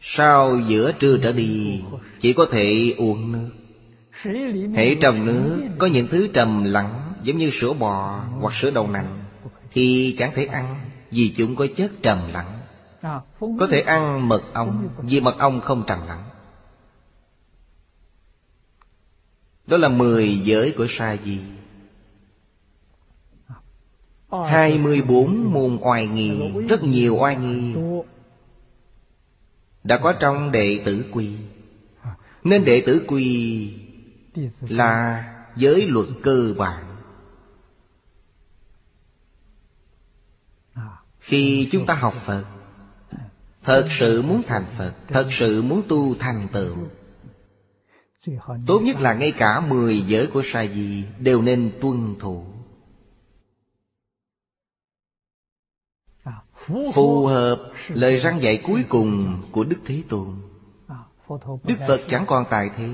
S1: Sau giữa trưa trở đi, Chỉ có thể uống nước. Hãy trầm nước Có những thứ trầm lặng Giống như sữa bò hoặc sữa đậu nành, Thì chẳng thể ăn. Vì chúng có chất trầm lắng. Có thể ăn mật ong, Vì mật ong không trầm lắng. Đó là mười giới của sa di. Hai mươi bốn môn oai nghi, Rất nhiều oai nghi Đã có trong đệ tử quy. Nên đệ tử quy Là giới luật cơ bản. Khi chúng ta học Phật, Thật sự muốn thành Phật, Thật sự muốn tu thành tựu, Tốt nhất là ngay cả mười giới của sa di Đều nên tuân thủ. Phù hợp lời răng dạy cuối cùng của Đức Thế Tôn. Đức Phật chẳng còn tại thế.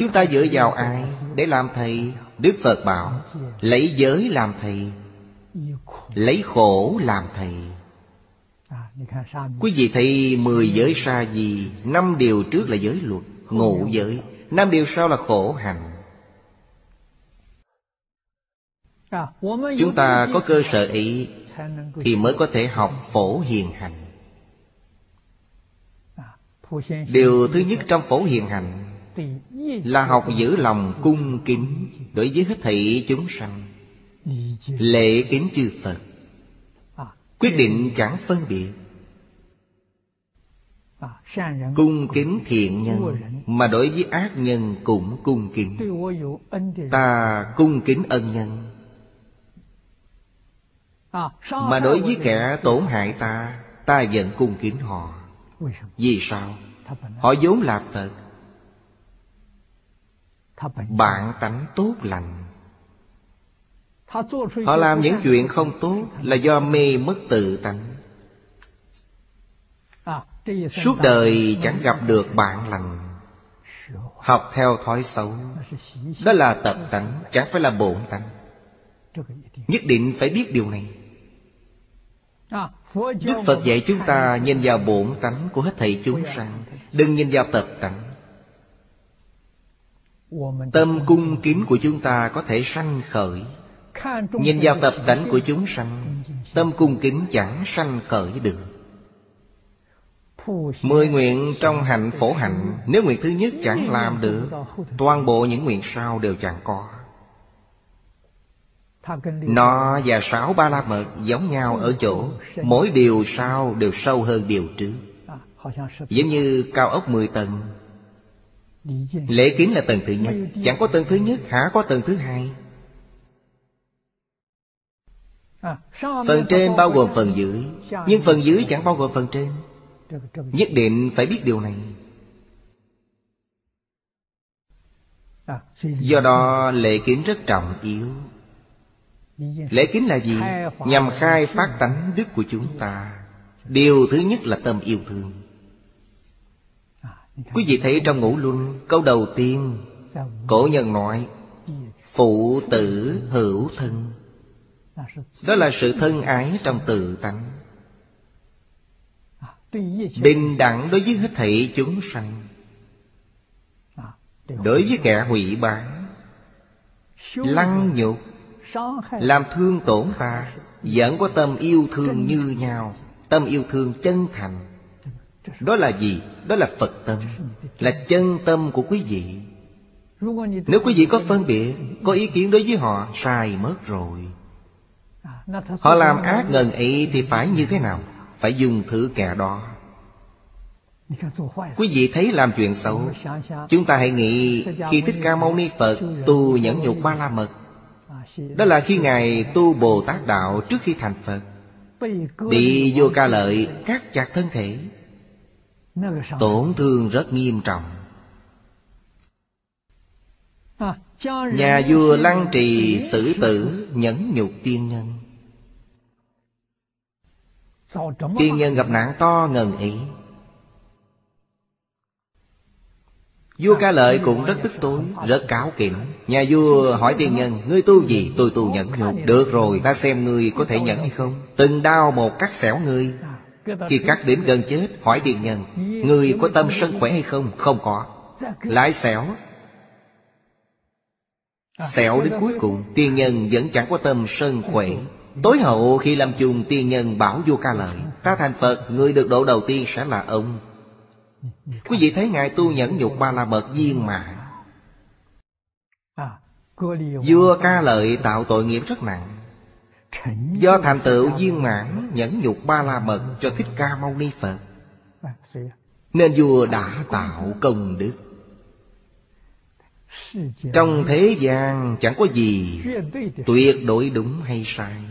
S1: Chúng ta dựa vào ai để làm thầy? Đức Phật bảo, Lấy giới làm thầy Lấy khổ làm thầy. Quý vị thấy mười giới sa gì Năm điều trước là giới luật Ngụ giới. Năm điều sau là khổ hành. Chúng ta có cơ sở ý Thì mới có thể học phổ hiền hành. Điều thứ nhất trong phổ hiền hành Là học giữ lòng cung kính Đối với hết thảy chúng sanh. Lễ kính chư Phật. Quyết định chẳng phân biệt. Cung kính thiện nhân, Mà đối với ác nhân cũng cung kính. Ta cung kính ân nhân. Mà đối với kẻ tổn hại ta Ta vẫn cung kính họ. Vì sao? Họ vốn là Phật. Bạn tánh tốt lành. Họ làm những chuyện không tốt Là do mê mất tự tánh. Suốt đời chẳng gặp được bạn lành. Học theo thói xấu. Đó là tập tánh Chẳng phải là bổn tánh. Nhất định phải biết điều này. Đức Phật dạy chúng ta nhìn vào bổn tánh của hết thảy chúng sanh. Đừng nhìn vào tập tánh. Tâm cung kính của chúng ta có thể sanh khởi Nhìn vào tập tánh của chúng sanh, Tâm cung kính chẳng sanh khởi được. Mười nguyện trong hạnh phổ hạnh, Nếu nguyện thứ nhất chẳng làm được, Toàn bộ những nguyện sau đều chẳng có. Nó và sáu ba la mật giống nhau ở chỗ, Mỗi điều sau đều sâu hơn điều trước. Giống như cao ốc mười tầng. Lễ kính là tầng thứ nhất, Chẳng có tầng thứ nhất hả có tầng thứ hai. Phần trên bao gồm phần dưới. Nhưng phần dưới chẳng bao gồm phần trên. Nhất định phải biết điều này. Do đó, lễ kính rất trọng yếu. Lễ kính là gì? Nhằm khai phát tánh đức của chúng ta. Điều thứ nhất là tâm yêu thương. Quý vị thấy trong ngũ luân, Câu đầu tiên, Cổ nhân nói, Phụ tử hữu thân. Đó là sự thân ái trong tự tánh. Bình đẳng đối với hết thảy chúng sanh. Đối với kẻ hủy bán Lăng nhục Làm thương tổn ta Vẫn có tâm yêu thương như nhau Tâm yêu thương chân thành. Đó là gì? Đó là Phật tâm Là chân tâm của quý vị. Nếu quý vị có phân biệt Có ý kiến đối với họ Sai mất rồi Họ làm ác ngần ấy thì phải như thế nào? Phải dùng thử kẻ đó. Quý vị thấy làm chuyện xấu. Chúng ta hãy nghĩ Khi Thích Ca Mâu Ni Phật tu nhẫn nhục ba la mật, Đó là khi Ngài tu Bồ Tát Đạo trước khi thành Phật. Bị vô ca lợi cắt chặt thân thể. Tổn thương rất nghiêm trọng. Nhà vua lăng trì xử tử nhẫn nhục tiên nhân. Tiên nhân gặp nạn to ngần ấy Vua ca lợi cũng rất tức tối Rất cáo kỉnh. Nhà vua hỏi tiên nhân Ngươi tu gì? tôi tu nhẫn nhục. Được rồi ta xem ngươi có thể nhẫn hay không. Từng đau một cắt xẻo ngươi. Khi cắt đến gần chết Hỏi tiên nhân Ngươi có tâm sân khỏe hay không? Không có. Lại xẻo. Xẻo đến cuối cùng Tiên nhân vẫn chẳng có tâm sân khỏe Tối hậu khi làm chuồng tiên nhân bảo vua ca lợi Ta thành Phật, Người được độ đầu tiên sẽ là ông. Quý vị thấy Ngài tu nhẫn nhục ba la mật viên mạng Vua ca lợi tạo tội nghiệp rất nặng. Do thành tựu viên mãn, nhẫn nhục ba la mật cho Thích Ca Mâu Ni Phật, Nên vua đã tạo công đức. Trong thế gian chẳng có gì tuyệt đối đúng hay sai.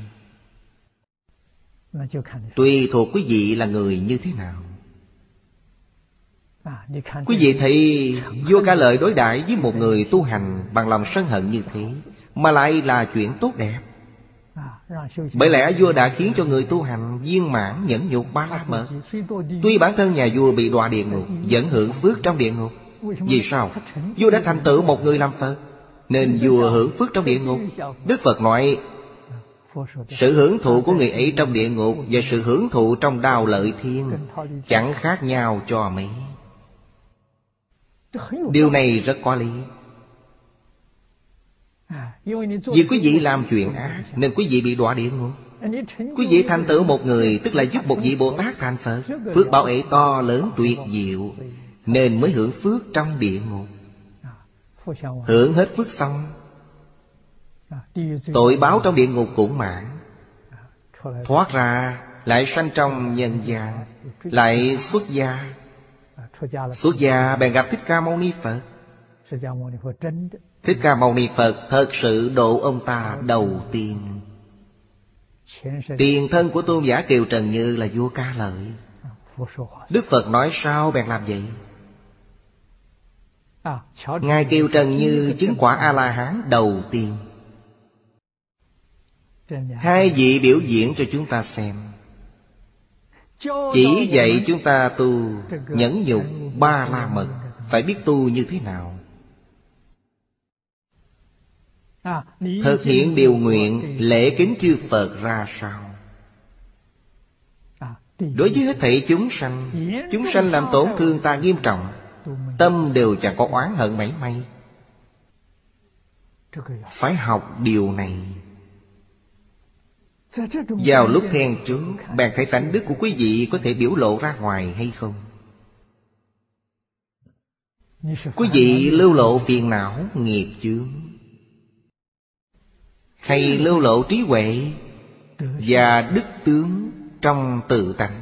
S1: Tùy thuộc quý vị là người như thế nào? Quý vị thấy vua ca lợi đối đãi với một người tu hành bằng lòng sân hận như thế Mà lại là chuyện tốt đẹp. Bởi lẽ vua đã khiến cho người tu hành viên mãn nhẫn nhục ba la mật. Tuy bản thân nhà vua bị đọa địa ngục Vẫn hưởng phước trong địa ngục. Vì sao? Vua đã thành tựu một người làm Phật Nên vua hưởng phước trong địa ngục. Đức Phật nói sự hưởng thụ của người ấy trong địa ngục Và sự hưởng thụ trong đào lợi thiên Chẳng khác nhau cho mấy. Điều này rất có lý. Vì quý vị làm chuyện ác, Nên quý vị bị đọa địa ngục. Quý vị thành tựu một người, Tức là giúp một vị Bồ Tát thành Phật. Phước bảo ấy to, lớn, tuyệt diệu, Nên mới hưởng phước trong địa ngục. Hưởng hết phước xong Tội báo trong địa ngục cũng mãn Thoát ra, lại sanh trong nhân gian, Lại xuất gia. Xuất gia, bèn gặp Thích Ca Mâu Ni Phật. Thích Ca Mâu Ni Phật thật sự độ ông ta đầu tiên. Tiền thân của tôn giả Kiều Trần Như là vua ca lợi. Đức Phật nói sao bèn làm vậy? Ngài Kiều Trần Như chứng quả A-la-hán đầu tiên. Hai vị biểu diễn cho chúng ta xem. Chỉ dạy chúng ta tu nhẫn nhục ba la mật. Phải biết tu như thế nào? Thực hiện điều nguyện lễ kính chư Phật ra sao? Đối với hết thảy chúng sanh Chúng sanh làm tổn thương ta nghiêm trọng Tâm đều chẳng có oán hận mảy may. Phải học điều này vào lúc then chốt, Bạn thấy tánh đức của quý vị Có thể biểu lộ ra ngoài hay không? Quý vị lưu lộ phiền não, nghiệp chướng. Hay lưu lộ trí huệ Và đức tướng trong tự tánh?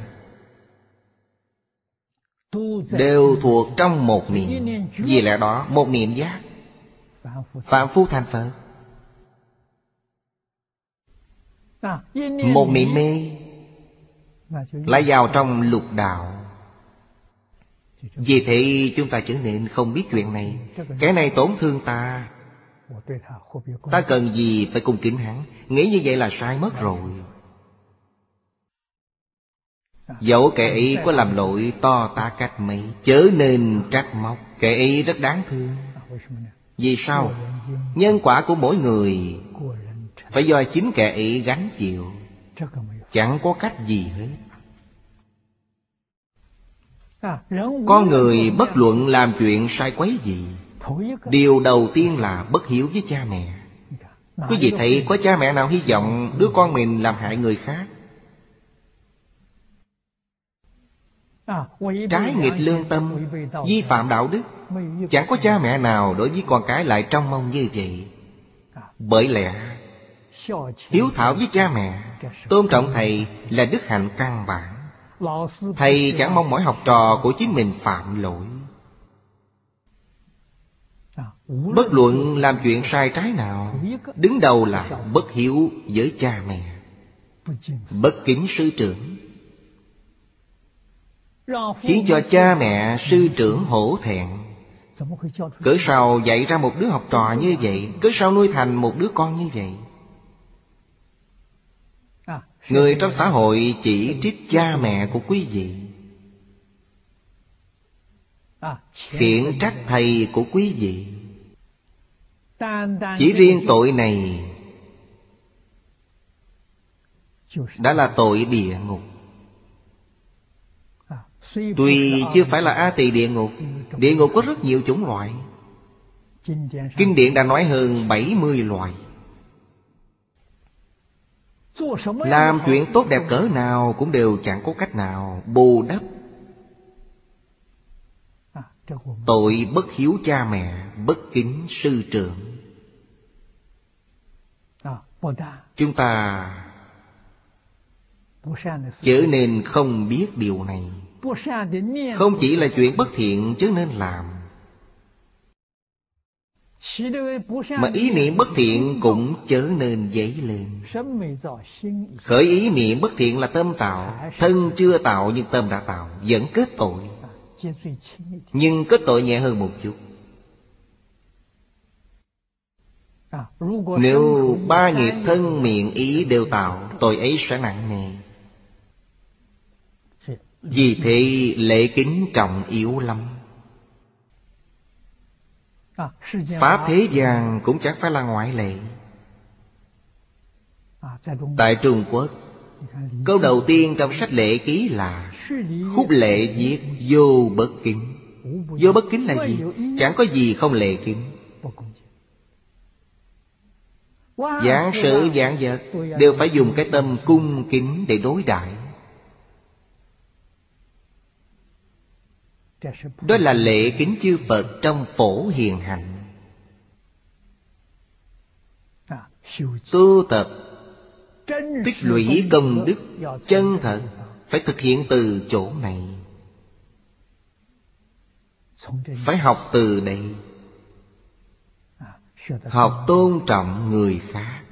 S1: Đều thuộc trong một niệm. Vì lẽ đó, một niệm giác. Phạm phu thành Phật. Một niệm mê. Lại vào trong lục đạo. Vì thế chúng ta trở nên không biết chuyện này. Cái này tổn thương ta. Ta cần gì phải cung kính hắn? Nghĩ như vậy là sai mất rồi. Dẫu kẻ ấy có làm lỗi to ta cách mấy Chớ nên trách móc. Kẻ ấy rất đáng thương. Vì sao? Nhân quả của mỗi người Phải do chính kẻ ấy gánh chịu. Chẳng có cách gì hết. Con người bất luận làm chuyện sai quấy gì. Điều đầu tiên là bất hiếu với cha mẹ. Quý vị thấy có cha mẹ nào hy vọng Đứa con mình làm hại người khác? Trái nghịch lương tâm Vi phạm đạo đức. Chẳng có cha mẹ nào đối với con cái lại trong mong như vậy. Bởi lẽ Hiếu thảo với cha mẹ, Tôn trọng thầy là đức hạnh căn bản. Thầy chẳng mong mỗi học trò của chính mình phạm lỗi. Bất luận làm chuyện sai trái nào, Đứng đầu là bất hiếu với cha mẹ. Bất kính sư trưởng. Khiến cho cha mẹ, sư trưởng hổ thẹn. Cỡ sao dạy ra một đứa học trò như vậy? Cỡ sao nuôi thành một đứa con như vậy? Người trong xã hội chỉ trích cha mẹ của quý vị. Khiển trách thầy của quý vị. Chỉ riêng tội này Đã là tội địa ngục. Tuy chưa phải là A tỳ địa ngục Địa ngục có rất nhiều chủng loại. Kinh điển đã nói hơn 70 loại. Làm chuyện tốt đẹp cỡ nào Cũng đều chẳng có cách nào. Bù đắp. Tội bất hiếu cha mẹ Bất kính sư trưởng. Chúng ta Trở nên không biết điều này. Không chỉ là chuyện bất thiện chứ nên làm Mà ý niệm bất thiện cũng chớ nên dấy lên. Khởi ý niệm bất thiện là tâm tạo. Thân chưa tạo nhưng tâm đã tạo Vẫn kết tội. Nhưng kết tội nhẹ hơn một chút. Nếu ba nghiệp thân miệng ý đều tạo Tội ấy sẽ nặng nề. Vì thế lễ kính trọng yếu lắm Pháp thế gian cũng chẳng phải là ngoại lệ. Tại Trung Quốc Câu đầu tiên trong sách lễ ký là Khúc lệ viết vô bất kính. Vô bất kính. Là gì? Chẳng có gì không lệ kính. Giảng sự giảng vật Đều phải dùng cái tâm cung kính để đối đãi Đó là lễ kính chư Phật trong phổ hiền hạnh. Tu tập, Tích lũy công đức chân thật Phải thực hiện từ chỗ này. Phải học từ đây Học tôn trọng người khác.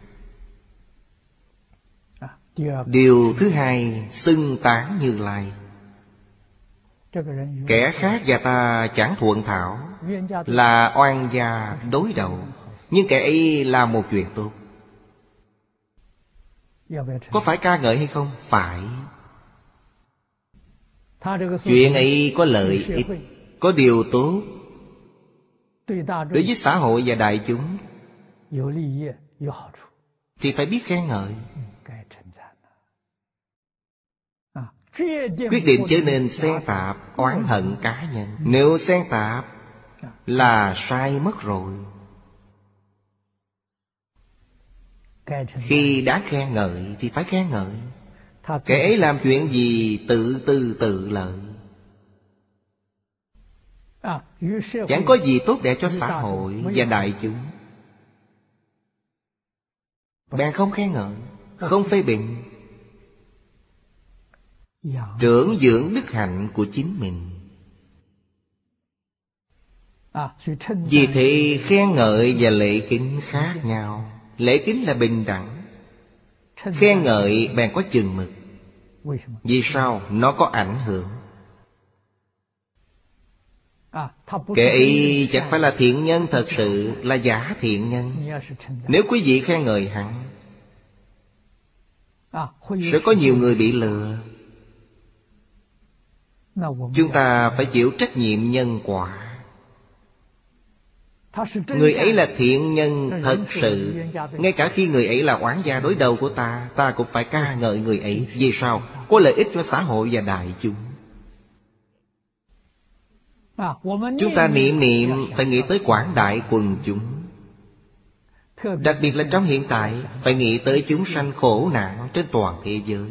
S1: Điều thứ hai, Xưng tán như lai. Kẻ khác và ta chẳng thuận thảo Là oan gia đối đầu. Nhưng kẻ ấy là một chuyện tốt. Có phải ca ngợi hay không? Phải. Chuyện ấy có lợi ích Có điều tốt. Đối với xã hội và đại chúng Thì phải biết khen ngợi Quyết định trở nên xen tạp, Oán hận cá nhân. Nếu xen tạp, Là sai mất rồi. Khi đã khen ngợi thì phải khen ngợi. Kẻ ấy làm chuyện gì tự tư tự lợi. Chẳng có gì tốt đẹp cho xã hội và đại chúng. Bạn không khen ngợi, Không phê bình. Trưởng dưỡng đức hạnh của chính mình. Vì thế khen ngợi và lễ kính khác nhau. Lễ kính là bình đẳng. Khen ngợi bèn có chừng mực. Vì sao? Nó có ảnh hưởng. Kẻ ấy chẳng phải là thiện nhân thật sự Là giả thiện nhân. Nếu quý vị khen ngợi hắn Sẽ có nhiều người bị lừa Chúng ta phải chịu trách nhiệm nhân quả. Người ấy là thiện nhân thật sự. Ngay cả khi người ấy là oán gia đối đầu của ta Ta cũng phải ca ngợi người ấy. Vì sao? Có lợi ích cho xã hội và đại chúng. Chúng ta niệm niệm phải nghĩ tới quảng đại quần chúng. Đặc biệt là trong hiện tại Phải nghĩ tới chúng sanh khổ nạn trên toàn thế giới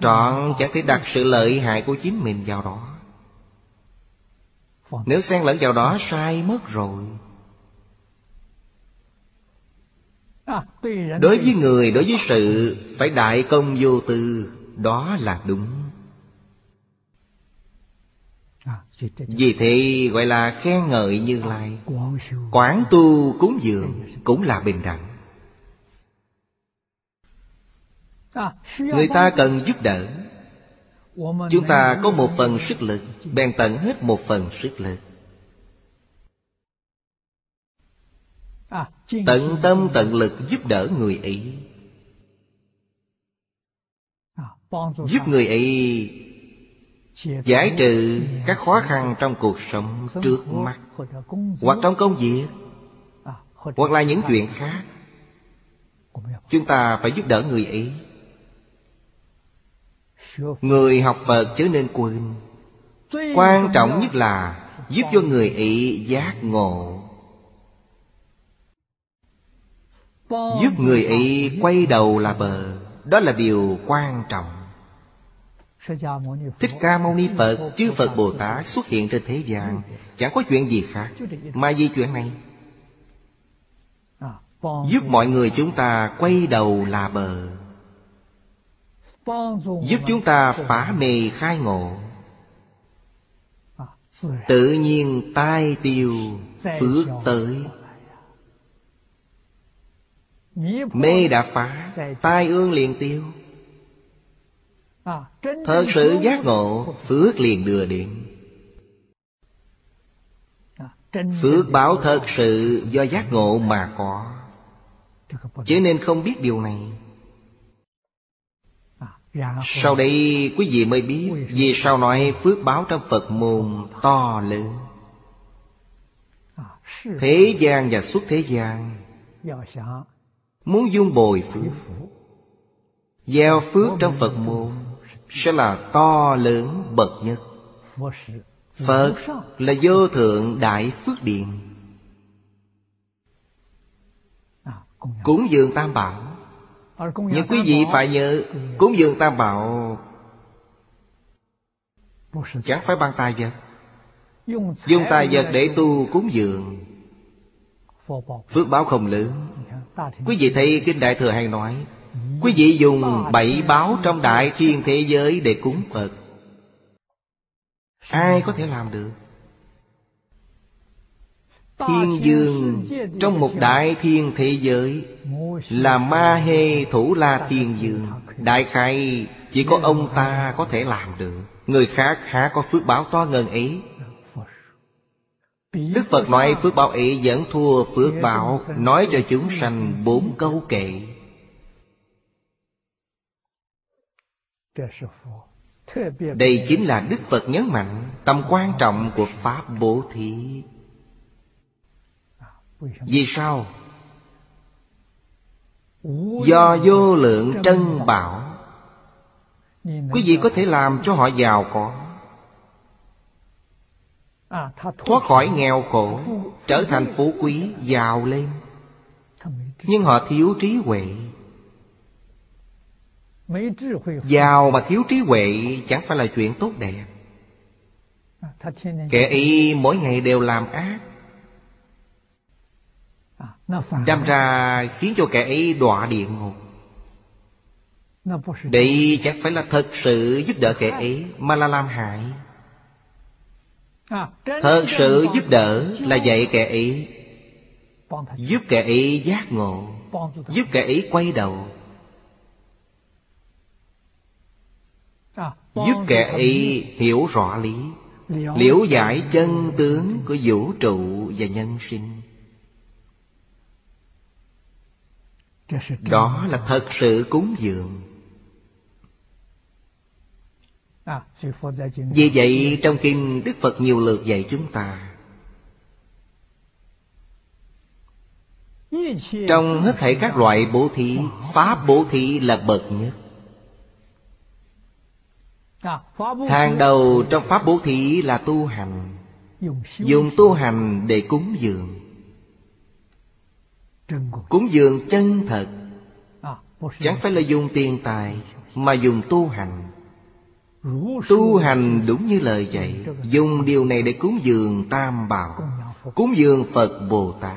S1: Trọn chẳng thể đặt sự lợi hại của chính mình vào đó. Nếu xen lẫn vào đó sai mất rồi. Đối với người, đối với sự Phải đại công vô tư. Đó là đúng. Vì thế gọi là khen ngợi như lai. Quán tu cúng dường Cũng là bình đẳng. Người ta cần giúp đỡ. Chúng ta có một phần sức lực. Bèn tận hết một phần sức lực. Tận tâm tận lực giúp đỡ người ấy. Giúp người ấy Giải trừ các khó khăn trong cuộc sống trước mắt Hoặc trong công việc Hoặc là những chuyện khác. Chúng ta phải giúp đỡ người ấy Người học Phật chớ nên quên. Quan trọng nhất là Giúp cho người Ý giác ngộ. Giúp người Ý quay đầu là bờ, Đó là điều quan trọng. Thích Ca Mâu Ni Phật, Chư Phật Bồ Tát xuất hiện trên thế gian, Chẳng có chuyện gì khác, Mà vì chuyện này Giúp mọi người chúng ta quay đầu là bờ giúp chúng ta phá mê khai ngộ. Tự nhiên tai tiêu phước tới. Mê đã phá, tai ương liền tiêu. Thật sự giác ngộ, phước liền đưa đến. Phước báo thật sự do giác ngộ mà có. Chứ nên không biết điều này sau đây quý vị mới biết Vì sao nói phước báo trong Phật môn to lớn. Thế gian và xuất thế gian Muốn dung bồi phước. Gieo phước trong Phật môn Sẽ là to lớn bậc nhất. Phật là vô thượng đại phước điện. Cúng dường tam bảo nhưng quý vị phải nhớ Cúng dường tam bảo. Chẳng phải bằng tài vật. Dùng tài vật để tu cúng dường. Phước báo không lớn. Quý vị thấy Kinh Đại Thừa hay nói Quý vị dùng bảy báo trong đại thiên thế giới để cúng Phật. Ai có thể làm được Thiên dương, trong một đại thiên thế giới, Là ma hê thủ la thiên dương. Đại khai chỉ có ông ta có thể làm được. Người khác há có phước báo to ngần ấy. Đức Phật nói phước báo ấy vẫn thua phước báo, Nói cho chúng sanh bốn câu kệ. Đây chính là Đức Phật nhấn mạnh Tầm quan trọng của Pháp Bố Thí vì sao? Do vô lượng trân bảo. Quý vị có thể làm cho họ giàu có. Thoát khỏi nghèo khổ, trở thành phú quý, giàu lên. Nhưng họ thiếu trí huệ. Giàu mà thiếu trí huệ Chẳng phải là chuyện tốt đẹp. Kẻ y mỗi ngày đều làm ác. Đâm ra khiến cho kẻ ấy đọa địa ngục. Đây chẳng phải là thật sự giúp đỡ kẻ ấy Mà là làm hại. Thật sự giúp đỡ là dạy kẻ ấy. Giúp kẻ ấy giác ngộ. Giúp kẻ ấy quay đầu. Giúp kẻ ấy hiểu rõ lý. Liễu giải chân tướng của vũ trụ và nhân sinh Đó là thật sự cúng dường. Vì vậy, trong kinh Đức Phật nhiều lượt dạy chúng ta. Trong hết thảy các loại bố thí, Pháp bố thí là bậc nhất. Hàng đầu trong Pháp bố thí là tu hành. Dùng tu hành để cúng dường. Cúng dường chân thật. Chẳng phải là dùng tiền tài Mà dùng tu hành. Tu hành đúng như lời dạy. Dùng điều này để cúng dường Tam Bảo. Cúng dường Phật Bồ Tát.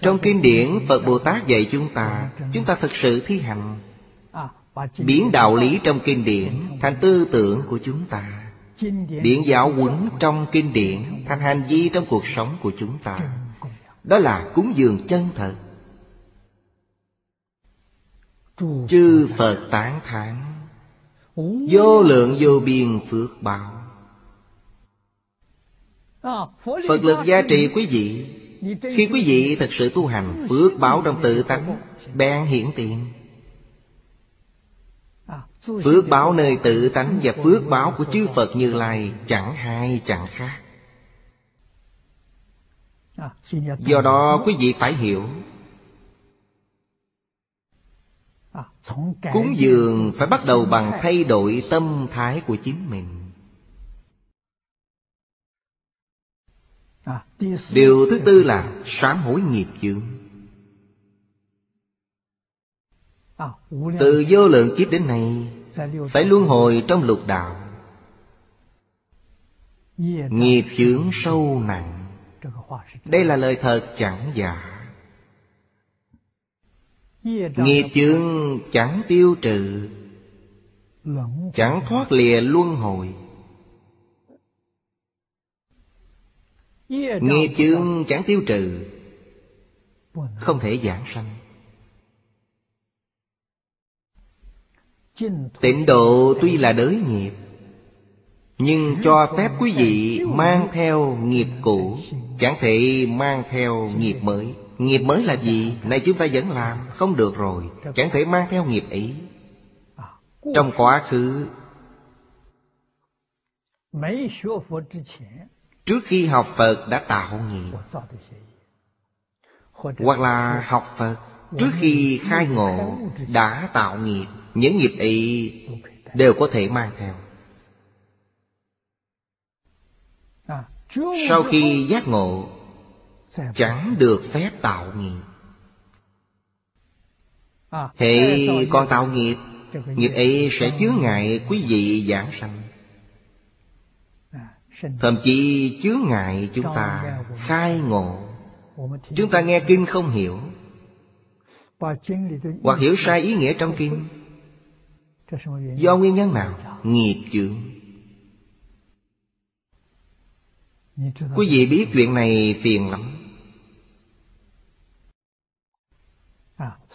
S1: Trong kinh điển Phật Bồ Tát dạy chúng ta Chúng ta thực sự thi hành. Biến đạo lý trong kinh điển Thành tư tưởng của chúng ta. Điển giáo huấn trong kinh điển Thành hành vi trong cuộc sống của chúng ta đó là cúng dường chân thật Chư Phật tán thán Vô lượng vô biên phước báo. Phật lực gia trì quý vị. Khi quý vị thật sự tu hành Phước báo trong tự tánh Bèn hiển tiện, Phước báo nơi tự tánh Và phước báo của chư Phật Như Lai Chẳng hai chẳng khác. Do đó quý vị phải hiểu. Cúng dường phải bắt đầu bằng thay đổi tâm thái của chính mình. Điều thứ tư là sám hối nghiệp chướng. Từ vô lượng kiếp đến nay Phải luân hồi trong lục đạo. Nghiệp chướng sâu nặng Đây là lời thật chẳng giả. Nghiệp chướng chẳng tiêu trừ Chẳng thoát lìa luân hồi. Nghiệp chướng chẳng tiêu trừ Không thể giảng sanh. Tịnh độ tuy là đới nghiệp Nhưng cho phép quý vị mang theo nghiệp cũ Chẳng thể mang theo nghiệp mới. Nghiệp mới là gì? Này chúng ta vẫn làm, Không được rồi. Chẳng thể mang theo nghiệp ấy. Trong quá khứ, Trước khi học Phật đã tạo nghiệp. Hoặc là học Phật, Trước khi khai ngộ Đã tạo nghiệp, Những nghiệp ấy Đều có thể mang theo. Sau khi giác ngộ, Chẳng được phép tạo nghiệp. Hệ còn tạo nghiệp Nghiệp ấy sẽ chứa ngại quý vị giảng sanh. Thậm chí chứa ngại chúng ta khai ngộ. Chúng ta nghe kinh không hiểu, Hoặc hiểu sai ý nghĩa trong kinh. Do nguyên nhân nào? Nghiệp chướng. Quý vị biết chuyện này phiền lắm.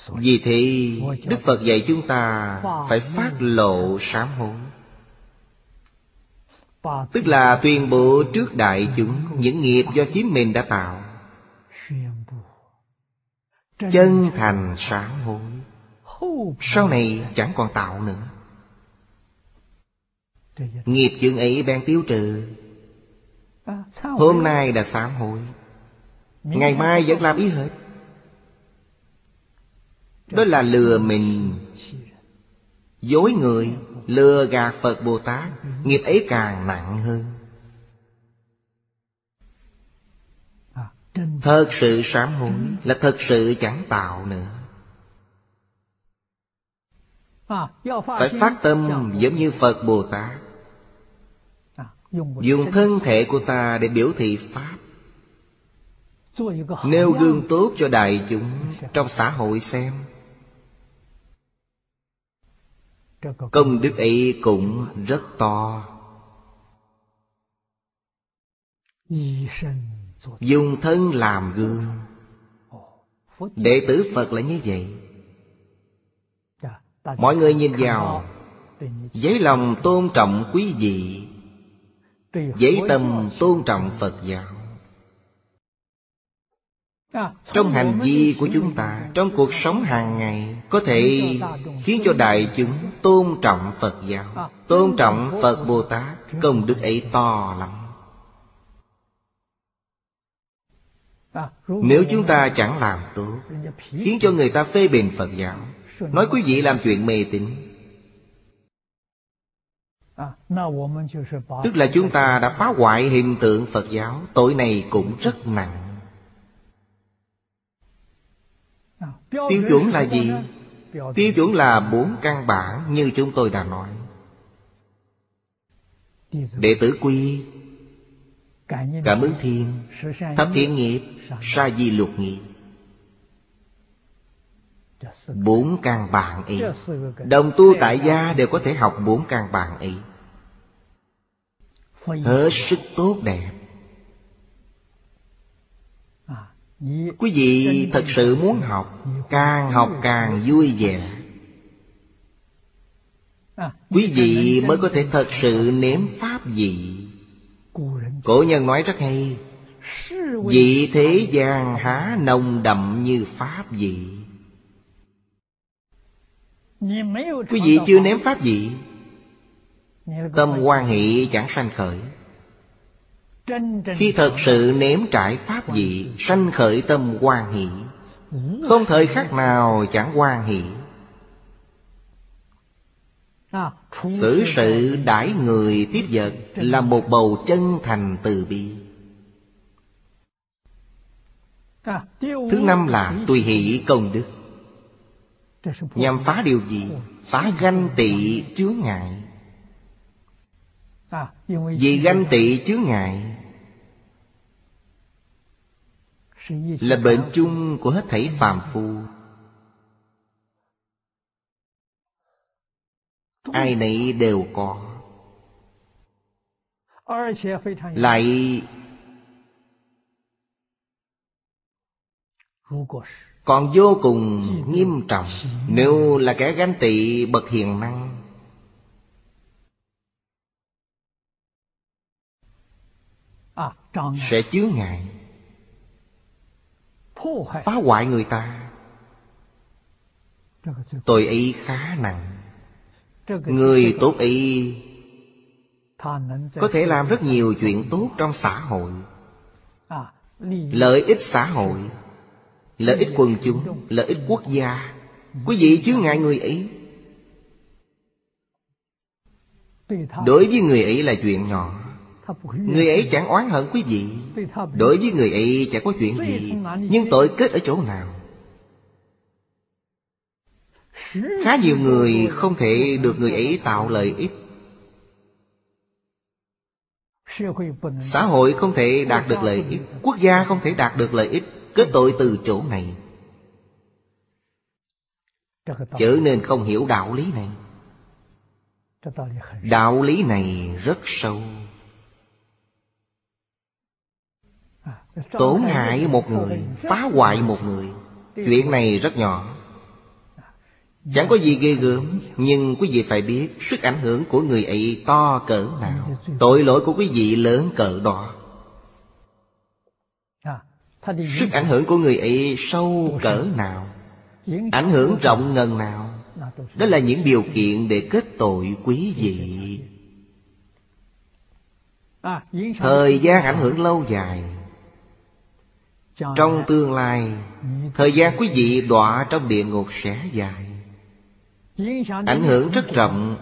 S1: Vì thế, Đức Phật dạy chúng ta Phải phát lộ sám hối. Tức là tuyên bố trước đại chúng Những nghiệp do chính mình đã tạo. Chân thành sám hối. Sau này chẳng còn tạo nữa. Nghiệp chuyện ấy bèn tiêu trừ. Hôm nay đã sám hối. Ngày mai vẫn làm ý hết đó là lừa mình. Dối người Lừa gạt Phật Bồ Tát Nghiệp ấy càng nặng hơn. Thật sự sám hối Là thật sự chẳng tạo nữa. Phải phát tâm giống như Phật Bồ Tát Dùng thân thể của ta để biểu thị Pháp. Nêu gương tốt cho đại chúng Trong xã hội xem. Công đức ấy cũng rất to. Dùng thân làm gương. Đệ tử Phật là như vậy. Mọi người nhìn vào Giấy lòng tôn trọng quý vị Giấy tâm tôn trọng Phật giáo. Trong hành vi của chúng ta trong cuộc sống hàng ngày có thể khiến cho đại chúng tôn trọng phật giáo. Tôn trọng phật bồ tát công đức ấy to lắm. Nếu chúng ta chẳng làm tốt khiến cho người ta phê bình phật giáo. Nói quý vị làm chuyện mê tín tức là chúng ta đã phá hoại hình tượng phật giáo. Tội này cũng rất nặng. Tiêu chuẩn là gì? Tiêu chuẩn là bốn căn bản như chúng tôi đã nói. Đệ tử quy, Cảm ứng thiên, Thập thiện nghiệp, Sa di luật nghiệp. Bốn căn bản ấy Đồng tu tại gia đều có thể học bốn căn bản ấy Hết sức tốt đẹp. Quý vị thật sự muốn học Càng học càng vui vẻ. Quý vị mới có thể thật sự nếm pháp vị. Cổ nhân nói rất hay Vị thế gian há nồng đậm như pháp vị Quý vị chưa nếm pháp vị, Tâm quan hệ chẳng sanh khởi. Khi thật sự nếm trải pháp vị, Sanh khởi tâm quan hỷ. Không thời khắc nào chẳng quan hỷ. Xử sự đãi người tiếp vật Là một bầu chân thành từ bi. Thứ năm là tùy hỷ công đức. Nhằm phá điều gì? Phá ganh tị chứa ngại. Vì ganh tị chứa ngại là bệnh chung của hết thảy phàm phu. Ai nấy đều có. Lại còn vô cùng nghiêm trọng nếu là kẻ ganh tị bậc hiền năng. Sẽ chứa ngại, phá hoại người ta. Tội ấy khá nặng, người tốt ấy có thể làm rất nhiều chuyện tốt trong xã hội, lợi ích xã hội lợi ích quần chúng, lợi ích quốc gia. Quý vị chứ ngại người ấy. Đối với người ấy là chuyện nhỏ. Người ấy chẳng oán hận quý vị. Đối với người ấy chẳng có chuyện gì. Nhưng tội kết ở chỗ nào? Khá nhiều người không thể được người ấy tạo lợi ích. Xã hội không thể đạt được lợi ích. Quốc gia không thể đạt được lợi ích. Kết tội từ chỗ này. Chớ nên không hiểu đạo lý này. Đạo lý này rất sâu. Tổn hại một người, Phá hoại một người, Chuyện này rất nhỏ. Chẳng có gì ghê gớm, Nhưng quý vị phải biết, Sức ảnh hưởng của người ấy to cỡ nào. Tội lỗi của quý vị lớn cỡ đó. Sức ảnh hưởng của người ấy sâu cỡ nào? Ảnh hưởng rộng ngần nào? Đó là những điều kiện để kết tội quý vị. Thời gian ảnh hưởng lâu dài. Trong tương lai Thời gian quý vị đọa trong địa ngục sẽ dài. Ảnh hưởng rất rộng.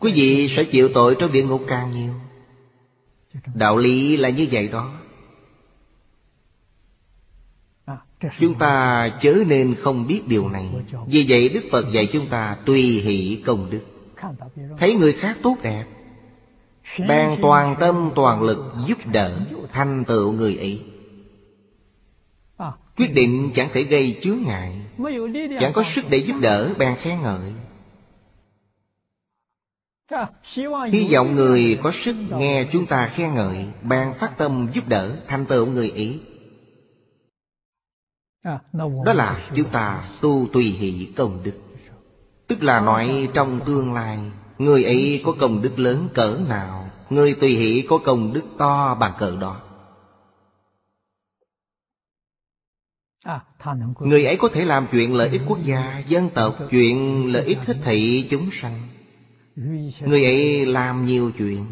S1: Quý vị sẽ chịu tội trong địa ngục càng nhiều. Đạo lý là như vậy đó Chúng ta chớ nên không biết điều này. Vì vậy Đức Phật dạy chúng ta tùy hỷ công đức. Thấy người khác tốt đẹp Ban toàn tâm toàn lực giúp đỡ Thành tựu người ấy. Quyết định chẳng thể gây chướng ngại, Chẳng có sức để giúp đỡ Ban khen ngợi. Hy vọng người có sức nghe chúng ta khen ngợi Ban phát tâm giúp đỡ Thành tựu người ấy. Đó là chúng ta tu tùy hỷ công đức. Tức là nói trong tương lai Người ấy có công đức lớn cỡ nào Người tùy hỷ có công đức to bằng cỡ đó. Người ấy có thể làm chuyện lợi ích quốc gia, dân tộc Chuyện lợi ích thích thị chúng sanh. Người ấy làm nhiều chuyện.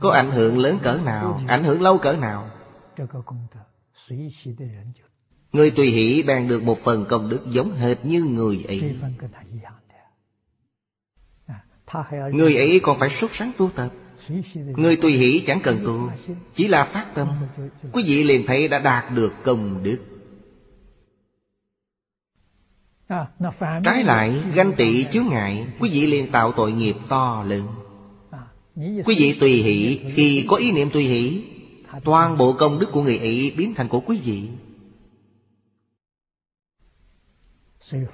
S1: Có ảnh hưởng lớn cỡ nào Ảnh hưởng lâu cỡ nào Người tùy hỷ ban được một phần công đức giống hệt như người ấy. Người ấy còn phải sốt sáng tu tập. Người tùy hỷ chẳng cần tu Chỉ là phát tâm. Quý vị liền thấy đã đạt được công đức. Trái lại ganh tị chướng ngại Quý vị liền tạo tội nghiệp to lớn. Quý vị tùy hỷ Khi có ý niệm tùy hỷ Toàn bộ công đức của người ấy biến thành của quý vị.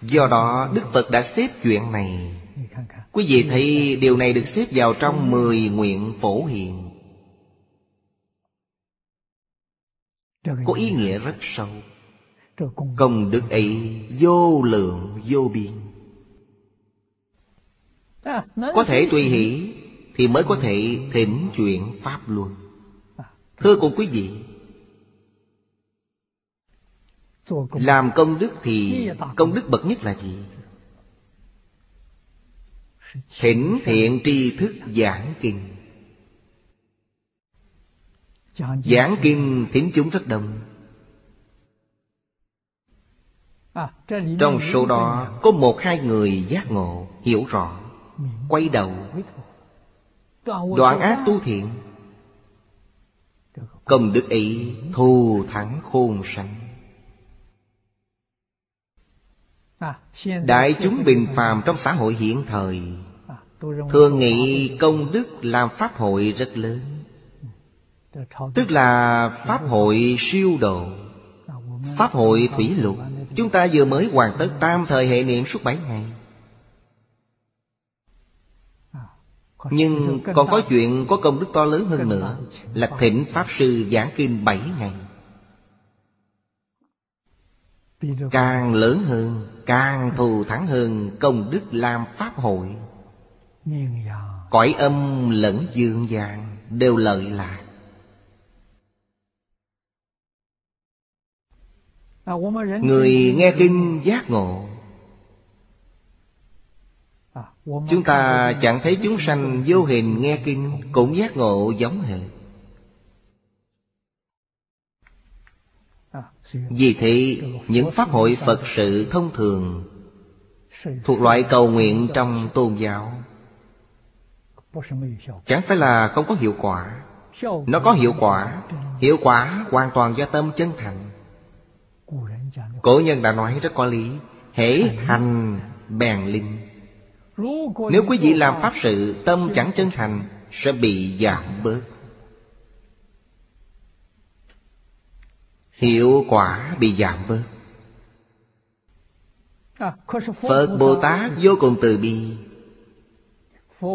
S1: Do đó Đức Phật đã xếp chuyện này. Quý vị thấy điều này được xếp vào trong mười nguyện phổ hiện Có ý nghĩa rất sâu. Công đức. Ấy vô lượng vô biên. Có thể tùy hỷ Thì mới có thể thỉnh chuyện Pháp luôn Thưa cùng quý vị, Làm công đức thì Công đức bậc nhất là gì? Thỉnh thiện tri thức giảng kinh. Giảng kinh thỉnh chúng rất đông. Trong số đó, có một hai người giác ngộ, Hiểu rõ, Quay đầu, Đoạn ác tu thiện. Công đức ấy thù thắng khôn sanh. Đại chúng bình phàm trong xã hội hiện thời, Thường nghĩ công đức làm pháp hội rất lớn. Tức là pháp hội siêu độ, Pháp hội thủy lục Chúng ta vừa mới hoàn tất tam thời hệ niệm suốt bảy ngày. Nhưng còn có chuyện có công đức to lớn hơn nữa Là thỉnh Pháp Sư giảng kinh bảy ngày. Càng lớn hơn Càng thù thắng hơn công đức làm Pháp hội. Cõi âm lẫn dương gian Đều lợi lạc. Người nghe kinh giác ngộ Chúng ta chẳng thấy chúng sanh vô hình nghe kinh, Cũng giác ngộ giống hệt. Vì thế, những pháp hội Phật sự thông thường Thuộc loại cầu nguyện trong tôn giáo. Chẳng phải là không có hiệu quả. Nó có hiệu quả. Hiệu quả hoàn toàn do tâm chân thành. Cổ nhân đã nói rất có lý. Hễ thành bèn linh. Nếu quý vị làm pháp sự, Tâm chẳng chân thành, Sẽ bị giảm bớt. Hiệu quả bị giảm bớt. Phật Bồ Tát vô cùng từ bi.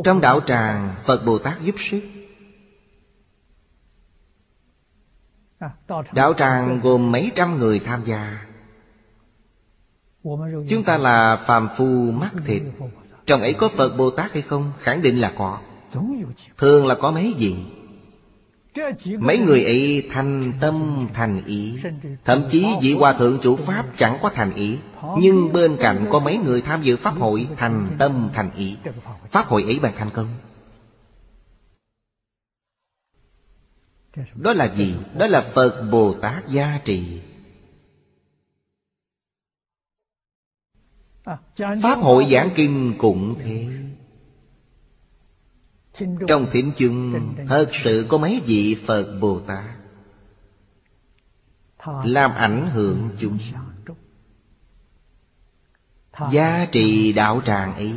S1: Trong đạo tràng, Phật Bồ Tát giúp sức. Đạo tràng gồm mấy trăm người tham gia. Chúng ta là phàm phu mắc thịt. Trong ấy có Phật Bồ Tát hay không? Khẳng định là có. Thường là có mấy vị Mấy người ấy thành tâm, thành ý. Thậm chí vị hòa thượng chủ Pháp chẳng có thành ý. Nhưng bên cạnh có mấy người tham dự Pháp hội Thành tâm, thành ý. Pháp hội ấy bằng thành công. Đó là gì? Đó là Phật Bồ Tát gia trì. Pháp hội giảng kinh cũng thế. Trong thính chung Thật sự có mấy vị Phật Bồ Tát. Làm ảnh hưởng chúng. Giá trị đạo tràng ấy.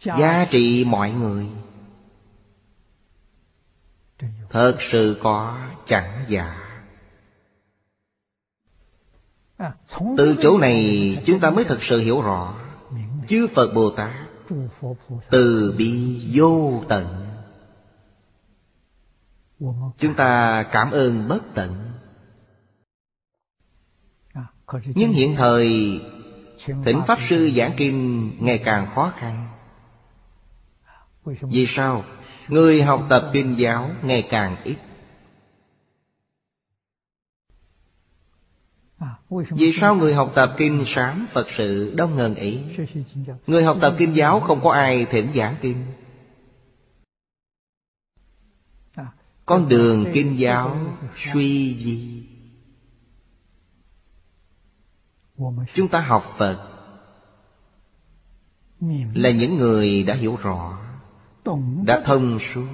S1: Giá trị mọi người. Thật sự có chẳng giả từ chỗ này chúng ta mới thật sự hiểu rõ. Chư phật bồ tát từ bi vô tận. Chúng ta cảm ơn bất tận. Nhưng hiện thời, thỉnh pháp sư giảng kinh ngày càng khó khăn. Vì sao? Người học tập kinh giáo ngày càng ít. Vì sao người học tập kinh sám Phật sự đông ngần ấy? Người học tập kinh giáo không có ai thỉnh giảng kinh. Con đường kinh giáo suy di. Chúng ta học Phật Là những người đã hiểu rõ Đã thông suốt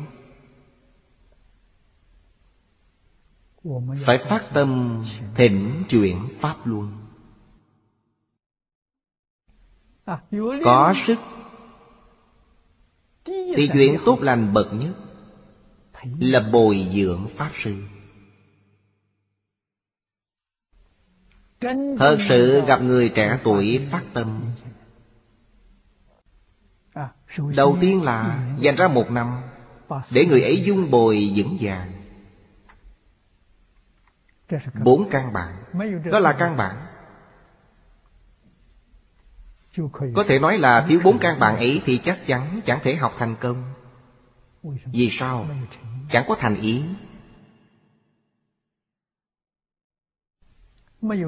S1: phải phát tâm thỉnh chuyển pháp luôn. Có sức thì chuyện tốt lành bậc nhất là bồi dưỡng pháp sư. Thật sự gặp người trẻ tuổi phát tâm. Đầu tiên là dành ra một năm để người ấy dung bồi vững vàng. Bốn căn bản. Đó là căn bản. Có thể nói là thiếu bốn căn bản ấy Thì chắc chắn chẳng thể học thành công. Vì sao? Chẳng có thành ý.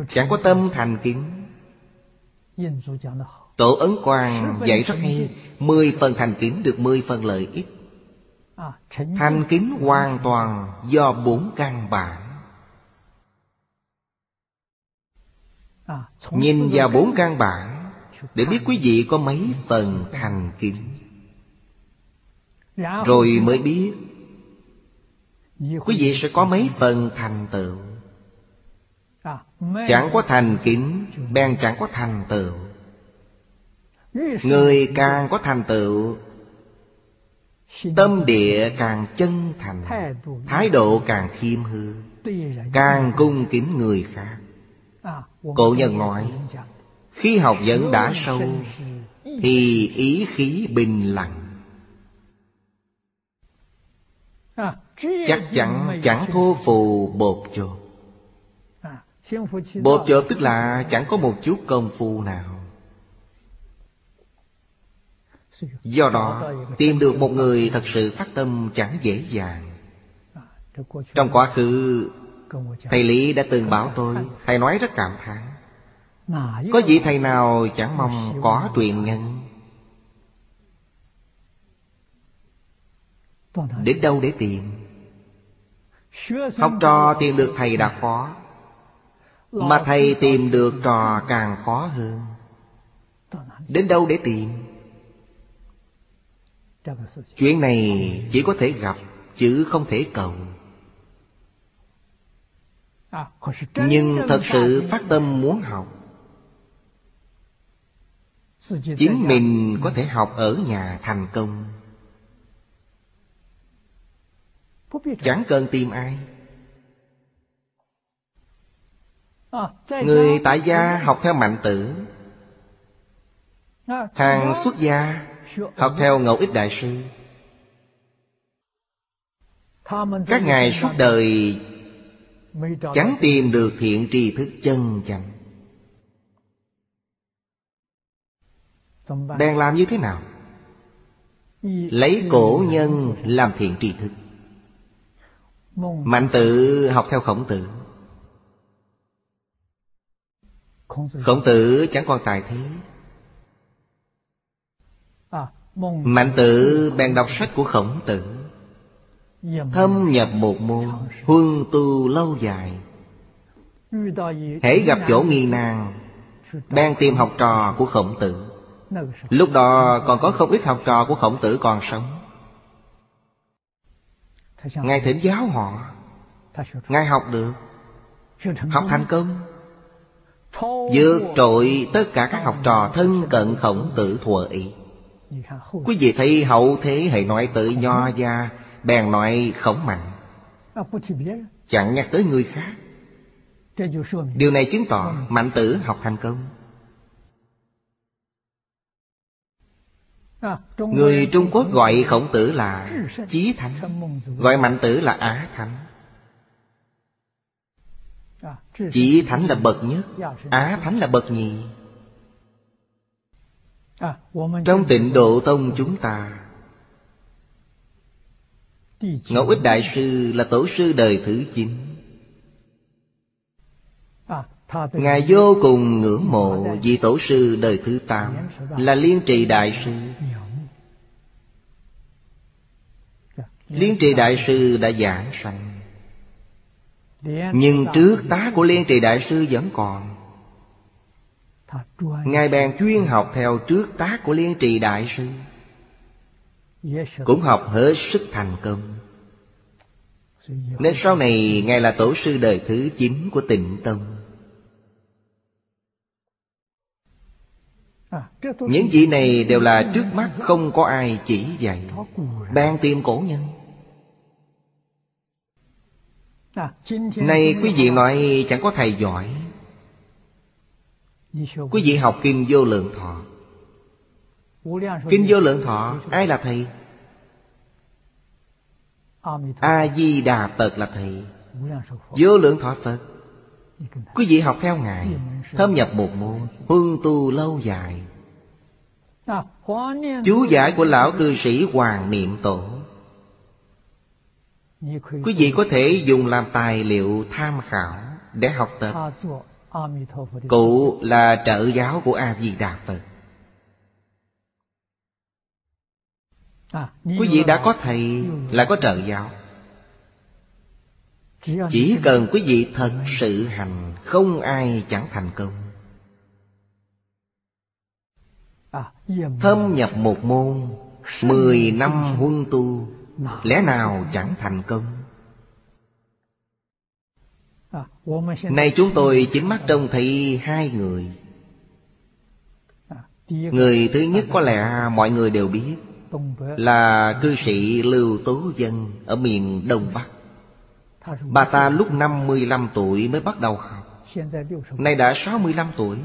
S1: Chẳng có tâm thành kính. Tổ Ấn Quang dạy rất hay, Mười phần thành kính được mười phần lợi ích. Thành kính hoàn toàn do bốn căn bản. Nhìn vào bốn căn bản, Để biết quý vị có mấy phần thành kính. Rồi mới biết, Quý vị sẽ có mấy phần thành tựu. Chẳng có thành kính, Bèn chẳng có thành tựu. Người càng có thành tựu, Tâm địa càng chân thành, Thái độ càng khiêm hư, Càng cung kính người khác. Cổ nhân nói, Khi học vấn đã sâu, Thì ý khí bình lặng. Chắc chắn chẳng thô phù bột chột. Bột chột tức là chẳng có một chút công phu nào. Do đó, Tìm được một người thật sự phát tâm chẳng dễ dàng. Trong quá khứ Thầy Lý đã từng bảo tôi, Thầy nói rất cảm thán. Có vị thầy nào chẳng mong có truyền nhân? Đến đâu để tìm? Học trò tìm được thầy đã khó, Mà thầy tìm được trò càng khó hơn. Đến đâu để tìm? Chuyện này chỉ có thể gặp, Chứ không thể cầu nhưng thật sự phát tâm muốn học. Chính mình có thể học ở nhà thành công. chẳng cần tìm ai. Người tại gia học theo mạnh tử. Hàng xuất gia học theo ngẫu ích đại sư. Các ngài suốt đời Chẳng tìm được thiện tri thức chân chánh. Đang làm như thế nào? Lấy cổ nhân làm thiện tri thức. Mạnh tự học theo khổng tử. Khổng tử. Chẳng còn tài thế. Mạnh tự bèn đọc sách của khổng tử Thâm nhập một môn, Huân tu lâu dài. Hãy gặp chỗ nghi nan Đang tìm học trò của khổng tử. Lúc đó còn có không ít học trò của khổng tử còn sống. Ngài thỉnh giáo họ. Ngài học được. Học thành công. Vượt trội tất cả các học trò thân cận khổng tử thuở ý. Quý vị thấy hậu thế hãy nói tự nho gia bèn nói khổng mạnh chẳng nhắc tới người khác. Điều này chứng tỏ mạnh tử học thành công. Người trung quốc gọi khổng tử là chí thánh. gọi mạnh tử là á thánh. Chỉ thánh là bậc nhất Á thánh là bậc nhì. Trong tịnh độ tông chúng ta Ngẫu ích Đại Sư là tổ sư đời thứ. Chín Ngài vô cùng ngưỡng mộ vị tổ sư đời thứ tám Là Liên Trì Đại Sư. Liên Trì Đại Sư đã giảng sanh. Nhưng trước tá của Liên Trì Đại Sư vẫn còn. Ngài bèn chuyên học theo trước tác của Liên Trì Đại Sư Cũng học hết sức thành công. Nên sau này Ngài là tổ sư đời thứ chín của tịnh Tông. Những vị này đều là trước mắt không có ai chỉ dạy. Ban tìm cổ nhân. Nay quý vị nói chẳng có thầy giỏi. Quý vị học Kinh Vô Lượng Thọ. Kinh Vô Lượng Thọ ai là thầy? A-di-đà Phật là thầy. Vô Lượng Thọ Phật. Quý vị học theo Ngài. Thâm nhập một môn, Huân tu lâu dài. Chú giải của lão cư sĩ Hoàng Niệm Tổ. Quý vị có thể dùng làm tài liệu tham khảo để học tập. Cụ là trợ giáo của A-di-đà Phật. Quý vị đã có thầy là có trợ giáo. Chỉ cần quý vị thật sự hành Không ai chẳng thành công. Thâm nhập một môn Mười năm huân tu Lẽ nào chẳng thành công? Nay chúng tôi chính mắt trông thấy hai người. Người thứ nhất có lẽ mọi người đều biết Là cư sĩ Lưu Tố Dân Ở miền Đông Bắc. Bà ta lúc 55 tuổi mới bắt đầu học. Nay đã 65 tuổi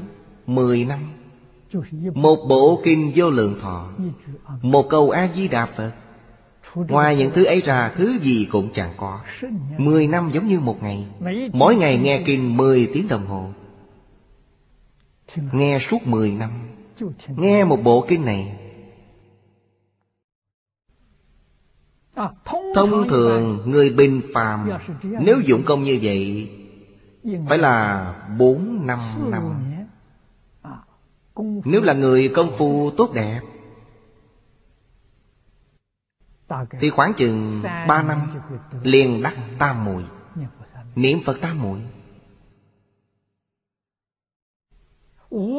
S1: 10 năm. Một bộ kinh vô lượng thọ Một câu A-di-đà Phật. Ngoài những thứ ấy ra Thứ gì cũng chẳng có. Mười năm giống như một ngày. Mỗi ngày nghe kinh mười tiếng đồng hồ. Nghe suốt mười năm. Nghe một bộ kinh này Thông thường người bình phàm Nếu dụng công như vậy Phải là bốn năm năm. Nếu là người công phu tốt đẹp thì khoảng chừng ba năm liền đắc tam muội. Niệm Phật tam muội.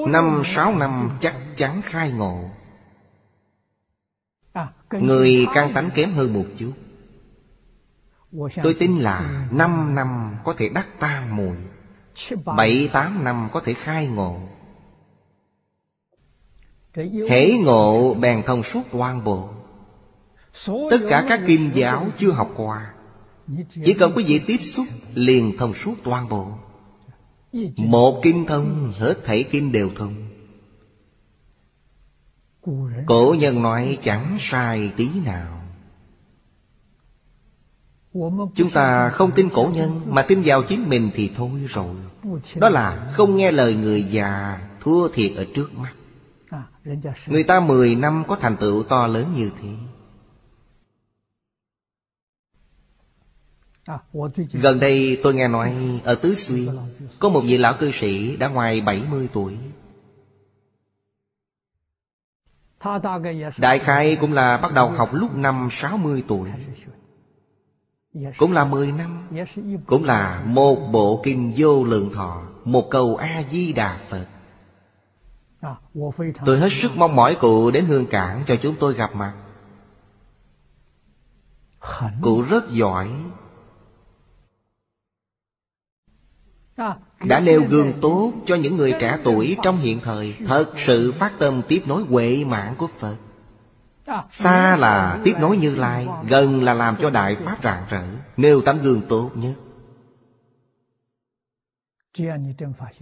S1: Năm sáu năm chắc chắn khai ngộ Người căn tánh kém hơn một chút. Tôi tin là năm năm có thể đắc tam muội bảy tám năm có thể khai ngộ. Hễ ngộ bèn thông suốt toàn bộ. Tất cả các kinh giáo chưa học qua. Chỉ cần quý vị tiếp xúc liền thông suốt toàn bộ. Một kinh thông hết thảy kinh đều thông Cổ nhân nói chẳng sai tí nào. Chúng ta không tin cổ nhân, Mà tin vào chính mình thì thôi rồi. Đó là không nghe lời người già Thua thiệt ở trước mắt. Người ta mười năm có thành tựu to lớn như thế. Gần đây tôi nghe nói, ở Tứ Xuyên, Có một vị lão cư sĩ đã ngoài 70 tuổi. Đại khai cũng là bắt đầu học lúc năm 60 tuổi. Cũng là 10 năm, Cũng là một bộ kinh vô lượng thọ, Một câu A-di-đà Phật. Tôi hết sức mong mỏi cụ đến Hương Cảng cho chúng tôi gặp mặt. Cụ rất giỏi. Đã nêu gương tốt cho những người trẻ tuổi trong hiện thời, Thật sự phát tâm tiếp nối huệ mạng của Phật. Xa là tiếp nối Như Lai, Gần là làm cho Đại Pháp rạng rỡ, Nêu tấm gương tốt nhất.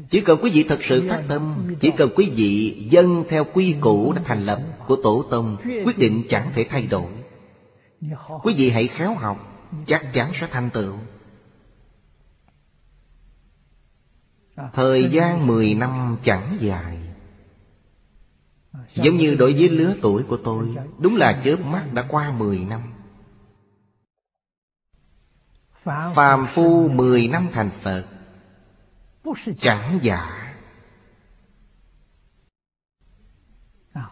S1: Chỉ cần quý vị thật sự phát tâm, Chỉ cần quý vị dân theo quy củ đã thành lập của Tổ Tông, Quyết định chẳng thể thay đổi. Quý vị hãy khéo học, Chắc chắn sẽ thành tựu. Thời gian 10 năm chẳng dài. Giống như đối với lứa tuổi của tôi, Đúng là chớp mắt đã qua 10 năm. Phàm phu 10 năm thành Phật, Chẳng giả.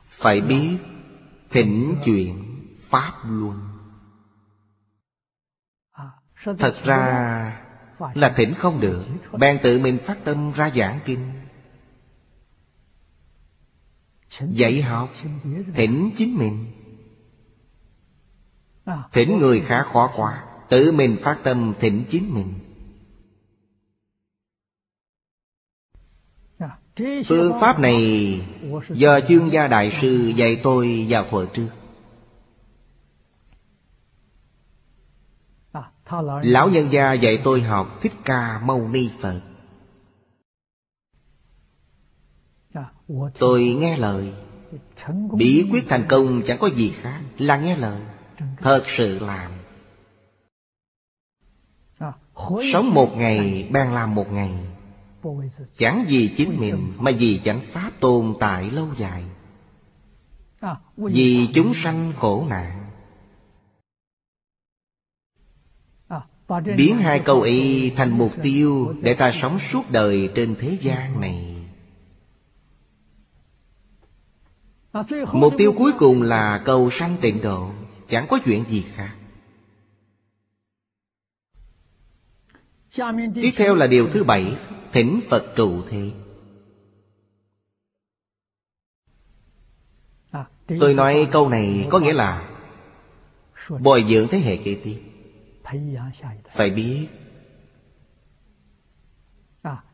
S1: Phải biết Thỉnh chuyện Pháp luôn Thật ra là thỉnh không được. Bèn tự mình phát tâm ra giảng kinh. Dạy học, Thỉnh chính mình. Thỉnh người khá khó quá, Tự mình phát tâm thỉnh chính mình. Phương pháp này Do chương gia đại sư dạy tôi vào thuở trước. Lão nhân gia dạy tôi học Thích Ca Mâu Ni Phật. Tôi nghe lời. Bí quyết thành công chẳng có gì khác Là nghe lời. Thật sự làm. Sống một ngày ban làm một ngày. Chẳng vì chính mình Mà vì chánh pháp tồn tại lâu dài. Vì chúng sanh khổ nạn Biến hai câu ấy thành mục tiêu Để ta sống suốt đời trên thế gian này. Mục tiêu cuối cùng là cầu sanh tịnh độ, Chẳng có chuyện gì khác. Tiếp theo là điều thứ bảy, Thỉnh Phật trụ thế. Tôi nói câu này có nghĩa là Bồi dưỡng thế hệ kế tiếp. Phải biết.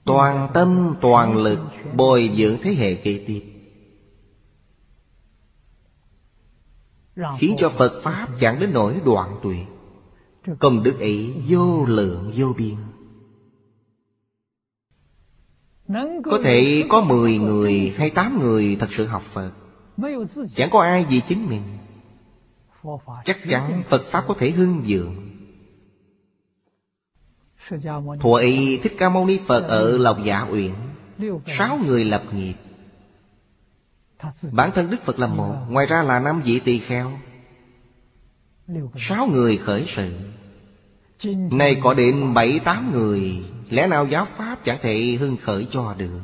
S1: Toàn tâm toàn lực Bồi dưỡng thế hệ kế tiếp. Khiến cho Phật Pháp chẳng đến nỗi đoạn tuyệt Công đức ấy vô lượng vô biên. Có thể có 10 người hay 8 người thật sự học Phật. Chẳng có ai vì chính mình. Chắc chắn Phật Pháp có thể hưng dượng Thuở ấy Thích Ca Mâu Ni Phật ở Lộc Giả Uyển. Sáu người lập nghiệp. Bản thân Đức Phật là một Ngoài ra là năm vị tỳ kheo. Sáu người khởi sự. Nay có đến bảy tám người. Lẽ nào giáo Pháp chẳng thể hưng khởi cho được?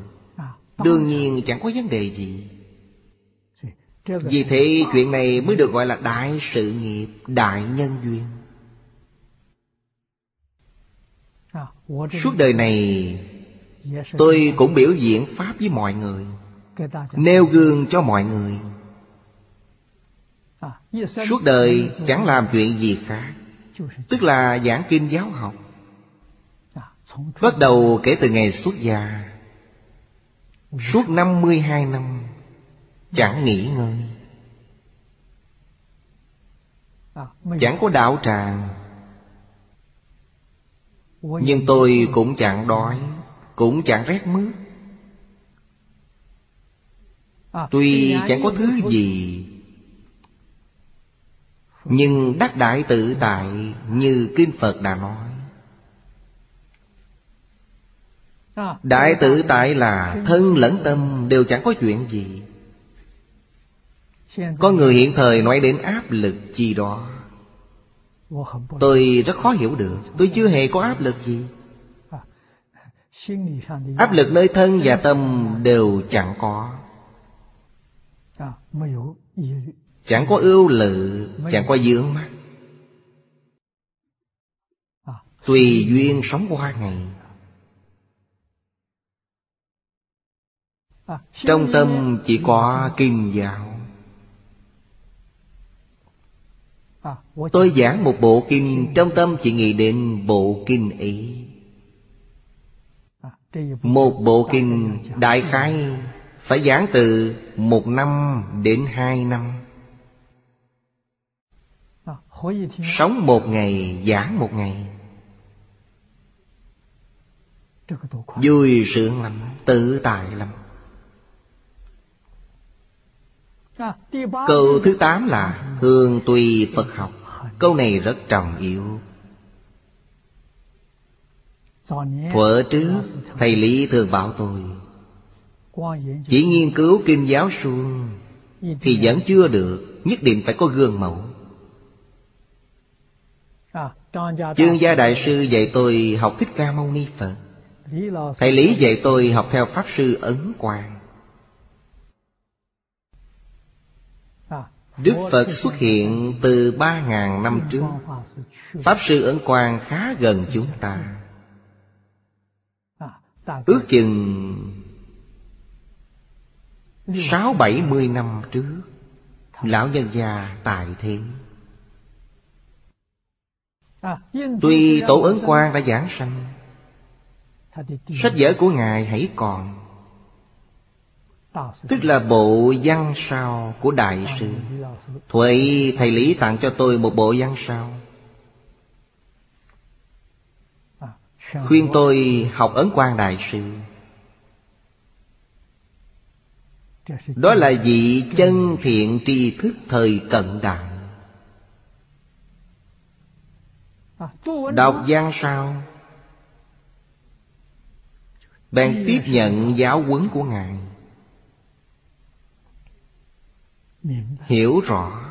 S1: Đương nhiên chẳng có vấn đề gì. Vì thế chuyện này mới được gọi là đại sự nghiệp Đại nhân duyên Suốt đời này Tôi cũng biểu diễn Pháp với mọi người Nêu gương cho mọi người. Suốt đời chẳng làm chuyện gì khác Tức là giảng kinh giáo học. Bắt đầu kể từ ngày xuất gia Suốt 52 năm Chẳng nghỉ ngơi. Chẳng có đạo tràng Nhưng tôi cũng chẳng đói Cũng chẳng rét mướt. Tuy chẳng có thứ gì Nhưng đắc đại tự tại Như Kinh Phật đã nói. Đại tự tại là thân lẫn tâm Đều chẳng có chuyện gì. Có người hiện thời nói đến áp lực chi đó Tôi rất khó hiểu được. Tôi chưa hề có áp lực gì. Áp lực nơi thân và tâm đều chẳng có. Chẳng có ưu lự Chẳng có dướng mắt Tùy duyên sống qua ngày. Trong tâm chỉ có kim giáo Tôi giảng một bộ kinh Trong tâm chỉ nghĩ đến bộ kinh ấy. Một bộ kinh đại khái Phải giảng từ một năm đến hai năm. Sống một ngày, giảng một ngày. Vui sướng lắm, Tự tại lắm. Câu thứ tám là Thường tùy Phật học. Câu này rất trọng yếu. Thuở trước, Thầy Lý thường bảo tôi, Chỉ nghiên cứu kinh giáo suông Thì vẫn chưa được, Nhất định phải có gương mẫu. Chương gia đại sư dạy tôi học Thích Ca Mâu Ni Phật. Thầy Lý dạy tôi học theo Pháp Sư Ấn Quang. Đức Phật xuất hiện từ ba ngàn năm trước. Pháp Sư Ấn Quang khá gần chúng ta. Ước chừng Sáu bảy mươi năm trước, Lão nhân già tại thế. Tuy Tổ Ấn Quang đã giảng sanh, Sách vở của Ngài hãy còn Tức là bộ văn sao của Đại sư. Thuệ Thầy Lý tặng cho tôi một bộ văn sao. Khuyên tôi học Ấn Quang Đại sư. Đó là vị chân thiện tri thức thời cận đại. Đọc văn sao? Bạn tiếp nhận giáo huấn của Ngài. Hiểu rõ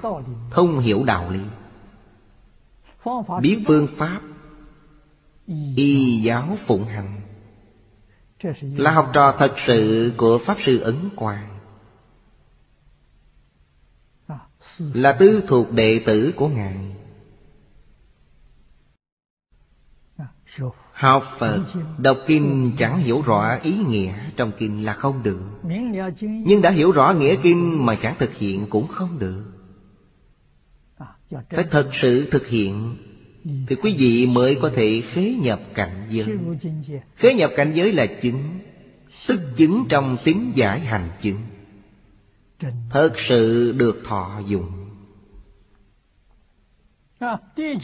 S1: Thông hiểu đạo lý. Biết phương pháp, Y giáo phụng hành. Là học trò thật sự của Pháp Sư Ấn Quang. Là tư thuộc đệ tử của Ngài. Học Phật Đọc kinh chẳng hiểu rõ ý nghĩa trong kinh là không được. Nhưng đã hiểu rõ nghĩa kinh mà chẳng thực hiện cũng không được. Phải thật sự thực hiện Thì quý vị mới có thể khế nhập cảnh giới. Khế nhập cảnh giới là chứng, Tức chứng trong tính giải hành chứng. Thật sự được thọ dụng.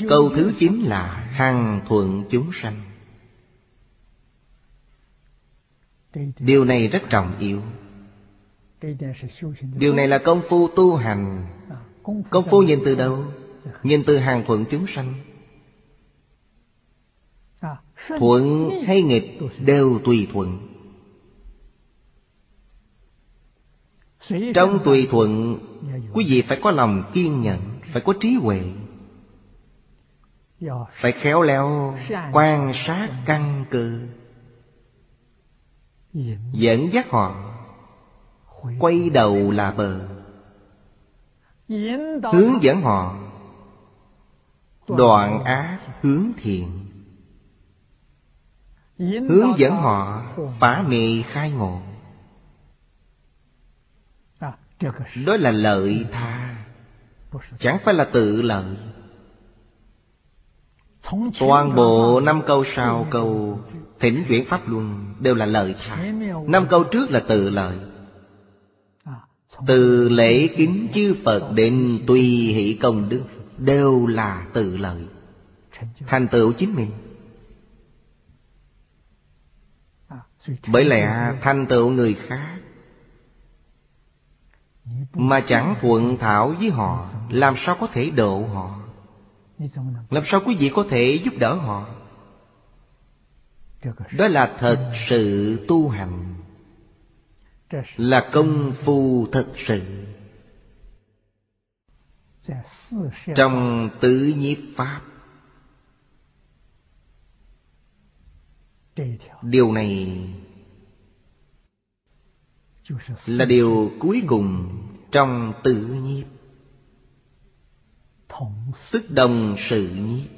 S1: Câu thứ chín là Hằng thuận chúng sanh. Điều này rất trọng yếu. Điều này là công phu tu hành. Công phu nhìn từ đâu? Nhìn từ hàng thuận chúng sanh. Thuận hay nghịch đều tùy thuận. Trong tùy thuận, Quý vị phải có lòng kiên nhẫn, Phải có trí huệ. Phải khéo léo, Quan sát căn cơ. Dẫn dắt họ, Quay đầu là bờ. Hướng dẫn họ, Đoạn ác hướng thiện. Hướng dẫn họ, phá mê khai ngộ. Đó là lợi tha, Chẳng phải là tự lợi. Toàn bộ năm câu sau câu Thỉnh chuyển Pháp Luân Đều là lời tha Năm câu trước là từ lời. Từ lễ kính chư Phật đến tùy hỷ công đức Đều là từ lời. Thành tựu chính mình. Bởi lẽ thành tựu người khác Mà chẳng thuận thảo với họ, Làm sao có thể độ họ? Làm sao quý vị có thể giúp đỡ họ? Đó là thật sự tu hành. Là công phu thật sự. Trong tứ nhiếp Pháp. Điều này Là điều cuối cùng trong tự nhiếp. Tức đồng sự nhiếp.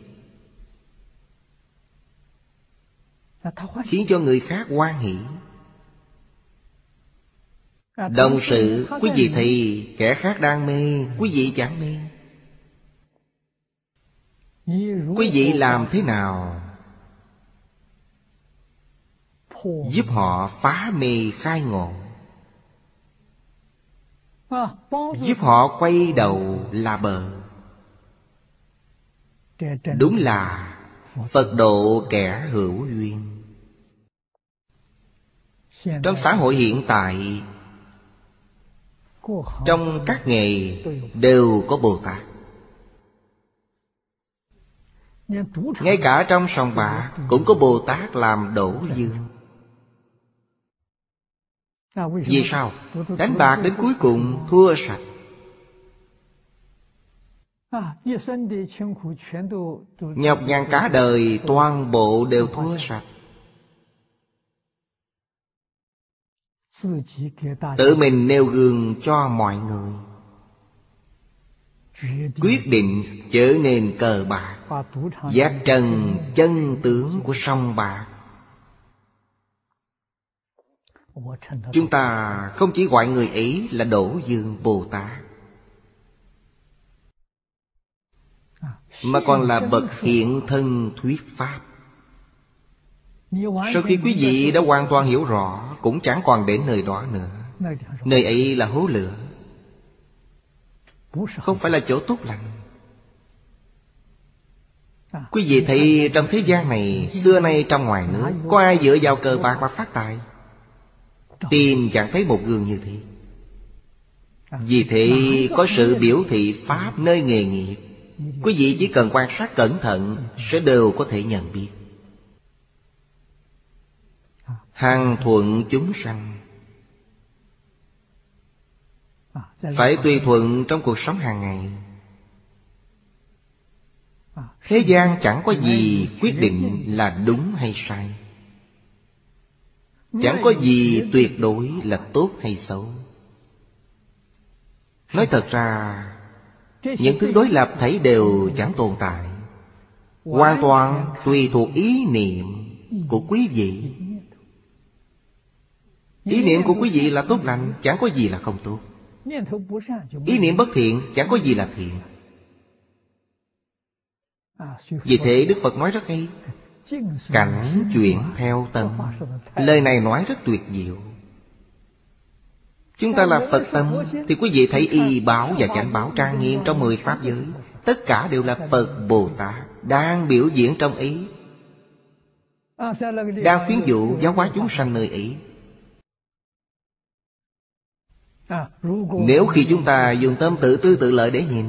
S1: Khiến cho người khác quan hỷ. Đồng sự Quý vị thì kẻ khác đang mê Quý vị chẳng mê. Quý vị làm thế nào? Giúp họ phá mê khai ngộ. Giúp họ quay đầu là bờ. Đúng là phật độ kẻ hữu duyên. Trong xã hội hiện tại, trong các nghề đều có bồ tát. Ngay cả trong sòng bạc cũng có bồ tát làm đổ dương vì sao? Đánh bạc đến cuối cùng thua sạch nhọc nhằn cả đời toàn bộ đều thua sạch. Tự mình nêu gương cho mọi người. Quyết định trở nên cờ bạc. giác trần chân tướng của sông bạc. Chúng ta không chỉ gọi người ấy là đổ dương bồ tát mà còn là bậc hiện thân thuyết pháp. Sau khi quý vị đã hoàn toàn hiểu rõ, cũng chẳng còn đến nơi đó nữa. Nơi ấy là hố lửa. Không phải là chỗ tốt lành. Quý vị thấy trong thế gian này, xưa nay trong ngoài nước, có ai dựa vào cờ bạc mà phát tài? Tìm chẳng thấy một gương như thế. Vì thế, có sự biểu thị pháp nơi nghề nghiệp. Quý vị chỉ cần quan sát cẩn thận Sẽ đều có thể nhận biết. Hàng thuận chúng sanh. Phải tùy thuận trong cuộc sống hàng ngày. Thế gian chẳng có gì quyết định là đúng hay sai. Chẳng có gì tuyệt đối là tốt hay xấu. Nói thật ra những thứ đối lập thấy đều chẳng tồn tại. Hoàn toàn tùy thuộc ý niệm của quý vị. Ý niệm của quý vị là tốt lành, Chẳng có gì là không tốt. Ý niệm bất thiện, Chẳng có gì là thiện. Vì thế Đức Phật nói rất hay, Cảnh chuyển theo tâm Lời này nói rất tuyệt diệu. Chúng ta là Phật tâm, Thì quý vị thấy y báo và cảnh báo trang nghiêm Trong mười Pháp giới. Tất cả đều là Phật Bồ Tát Đang biểu diễn trong ý. Đang khuyến dụ giáo hóa chúng sanh nơi ý. Nếu khi chúng ta dùng tâm tự tư tự lợi để nhìn,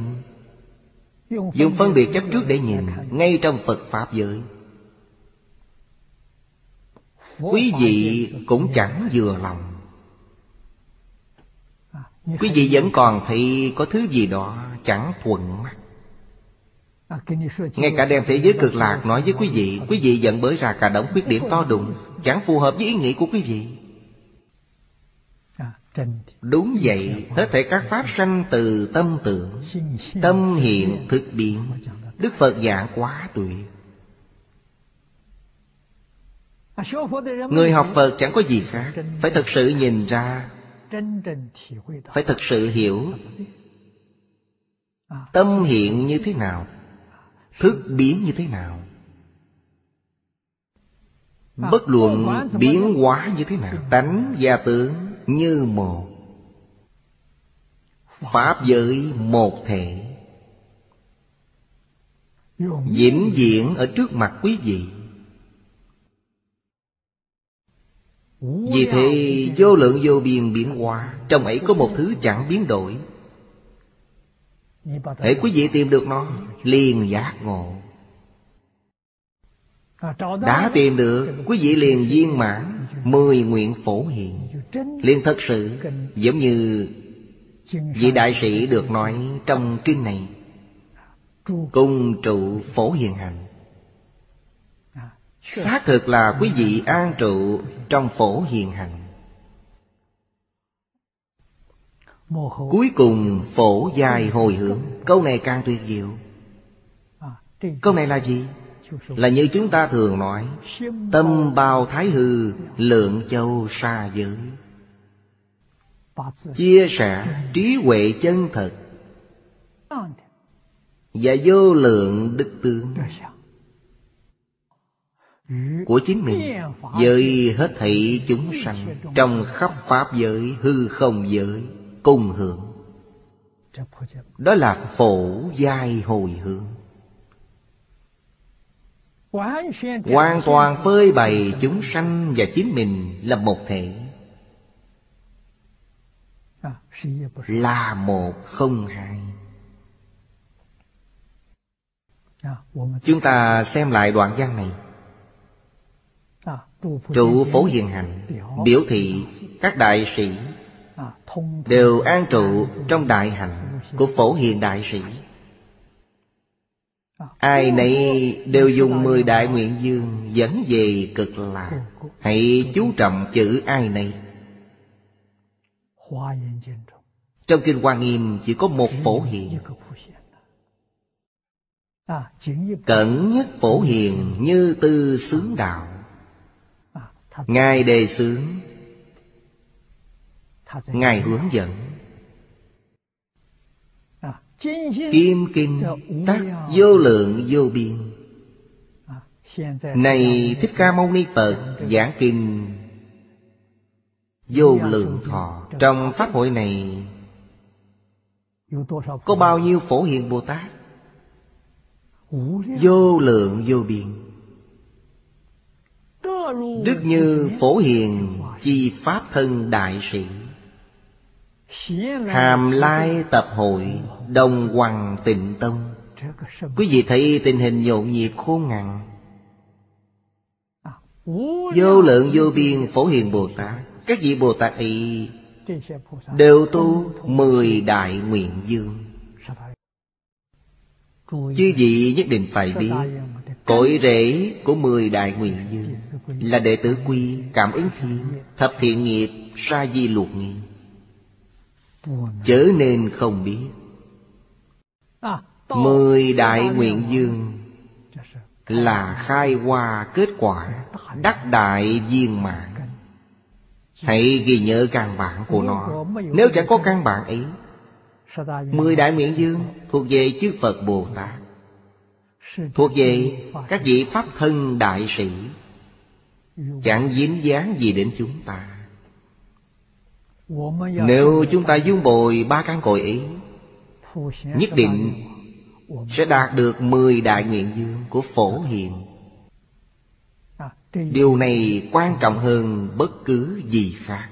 S1: Dùng phân biệt chấp trước để nhìn Ngay trong Phật Pháp giới, Quý vị cũng chẳng vừa lòng. Quý vị vẫn còn thấy có thứ gì đó chẳng thuận mắt. Ngay cả đem thế giới cực lạc nói với quý vị Quý vị giận bới ra cả đống khuyết điểm to đùng, Chẳng phù hợp với ý nghĩ của quý vị. Đúng vậy, Hết thể các pháp sanh từ tâm tưởng, Tâm hiện thực biến, Đức Phật giảng quá tuyệt. Người học Phật chẳng có gì khác, Phải thật sự nhìn ra phải thật sự hiểu Tâm hiện như thế nào Thức biến như thế nào. Bất luận biến hóa như thế nào Tánh và tướng như một. Pháp giới một thể. Vĩnh viễn ở trước mặt quý vị Vì thế vô lượng vô biên biến hóa Trong ấy có một thứ chẳng biến đổi. Hãy quý vị tìm được nó liền giác ngộ. Đã tìm được Quý vị liền viên mãn Mười nguyện phổ hiện. Liền thật sự Giống như Vị đại sĩ được nói trong kinh này. Cung trụ phổ hiền hành Xác thực là quý vị an trụ trong phổ hiền hành. Cuối cùng phổ dài hồi hướng. Câu này càng tuyệt diệu. Câu này là gì? Là như chúng ta thường nói, Tâm bao thái hư, Lượng châu xa giới. Chia sẻ trí huệ chân thật Và vô lượng đức tướng của chính mình, với hết thảy chúng sanh trong khắp pháp giới, hư không giới cùng hưởng. Đó là phổ giai hồi hướng. Hoàn toàn phơi bày chúng sanh và chính mình là một thể. Là một không hai. Chúng ta xem lại đoạn văn này trụ phổ hiền hành, biểu thị các đại sĩ đều an trụ trong đại hạnh của phổ hiền đại sĩ. Ai nấy đều dùng mười đại nguyện dương dẫn về cực lạc. Hãy chú trọng chữ ai nấy. Trong kinh hoa nghiêm chỉ có một phổ hiền. Cẩn nhất phổ hiền như tư sướng đạo ngài đề xướng. Ngài hướng dẫn. Kim kinh tác vô lượng vô biên. Này thích ca mâu ni phật giảng kinh vô lượng thọ trong pháp hội này, có bao nhiêu phổ hiện bồ tát? Vô lượng vô biên đức như phổ hiền chi pháp thân đại sĩ. Hàm lai tập hội đồng hoàng tịnh tông. Quý vị thấy tình hình nhộn nhịp khôn ngàn. Vô lượng vô biên phổ hiền bồ tát, các vị bồ tát ấy đều tu mười đại nguyện dương. Chư vị nhất định phải biết Cội rễ của mười đại nguyện dương là đệ tử quy, cảm ứng thiên Thập thiện nghiệp, sa di luộc nghi. Chớ nên không biết. Mười đại nguyện dương Là khai hoa kết quả Đắc đại viên mạng Hãy ghi nhớ căn bản của nó. Nếu chẳng có căn bản ấy Mười đại nguyện dương thuộc về chư Phật Bồ Tát Thuộc về các vị Pháp thân đại sĩ. Chẳng dính dáng gì đến chúng ta. Nếu chúng ta dung bồi ba căn cội ấy Nhất định sẽ đạt được mười đại nguyện dương của Phổ Hiền. Điều này quan trọng hơn bất cứ gì khác.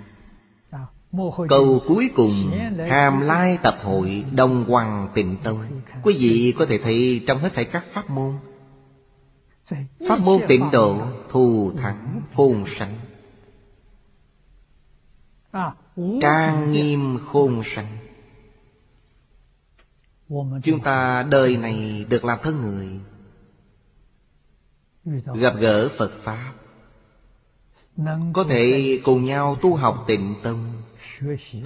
S1: Câu cuối cùng Hàm lai tập hội Đông Hoàng tịnh tông Quý vị có thể thấy trong hết thảy các pháp môn Pháp môn tịnh độ Thù thắng khôn sanh. Trang nghiêm khôn sanh. Chúng ta đời này được làm thân người, Gặp gỡ Phật Pháp. Có thể cùng nhau tu học tịnh tông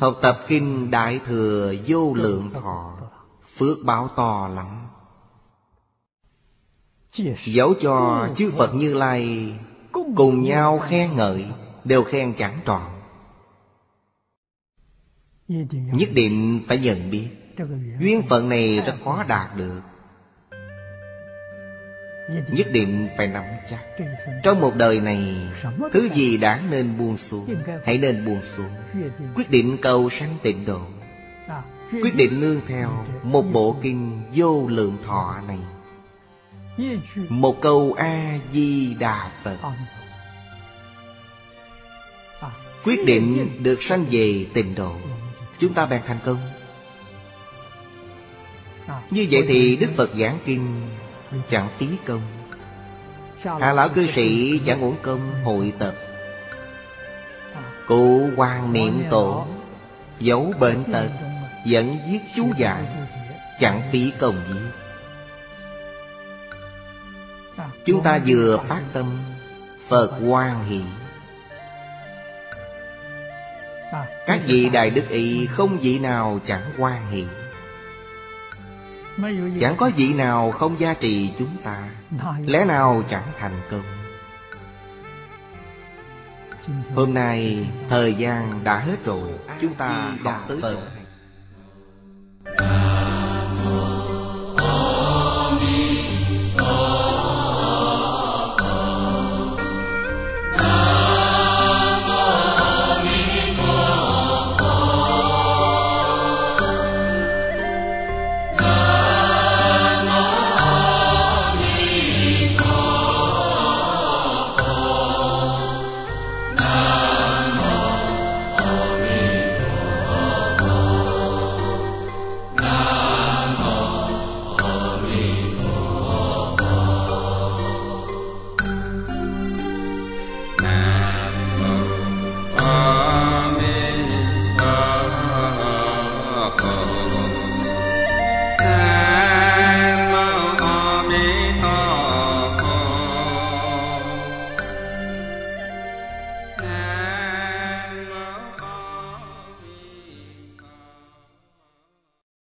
S1: Học tập kinh Đại Thừa vô lượng thọ, Phước báo to lắm. Dẫu cho chư Phật Như Lai Cùng nhau khen ngợi, Đều khen chẳng trọn. Nhất định phải nhận biết, Duyên phận này rất khó đạt được. Nhất định phải nắm chắc. Trong một đời này, Thứ gì đáng nên buông xuống, Hãy nên buông xuống. Quyết định cầu sanh tịnh độ. Quyết định nương theo Một bộ kinh vô lượng thọ này. Một câu A-di-đà Phật. Quyết định được sanh về tịnh độ. Chúng ta bèn thành công. Như vậy thì Đức Phật giảng kinh Chẳng phí công. Hạ lão cư sĩ chẳng uổng công hội tập. Cụ hoàng niệm tổ, Giấu bệnh tật Dẫn giết chú giải Chẳng phí công gì. Chúng ta vừa phát tâm Phật quan hỷ. Các vị đại đức ý không vị nào chẳng quan hỷ. Chẳng có vị nào không gia trì chúng ta. Lẽ nào chẳng thành công? Hôm nay thời gian đã hết rồi. Chúng ta đã tới rồi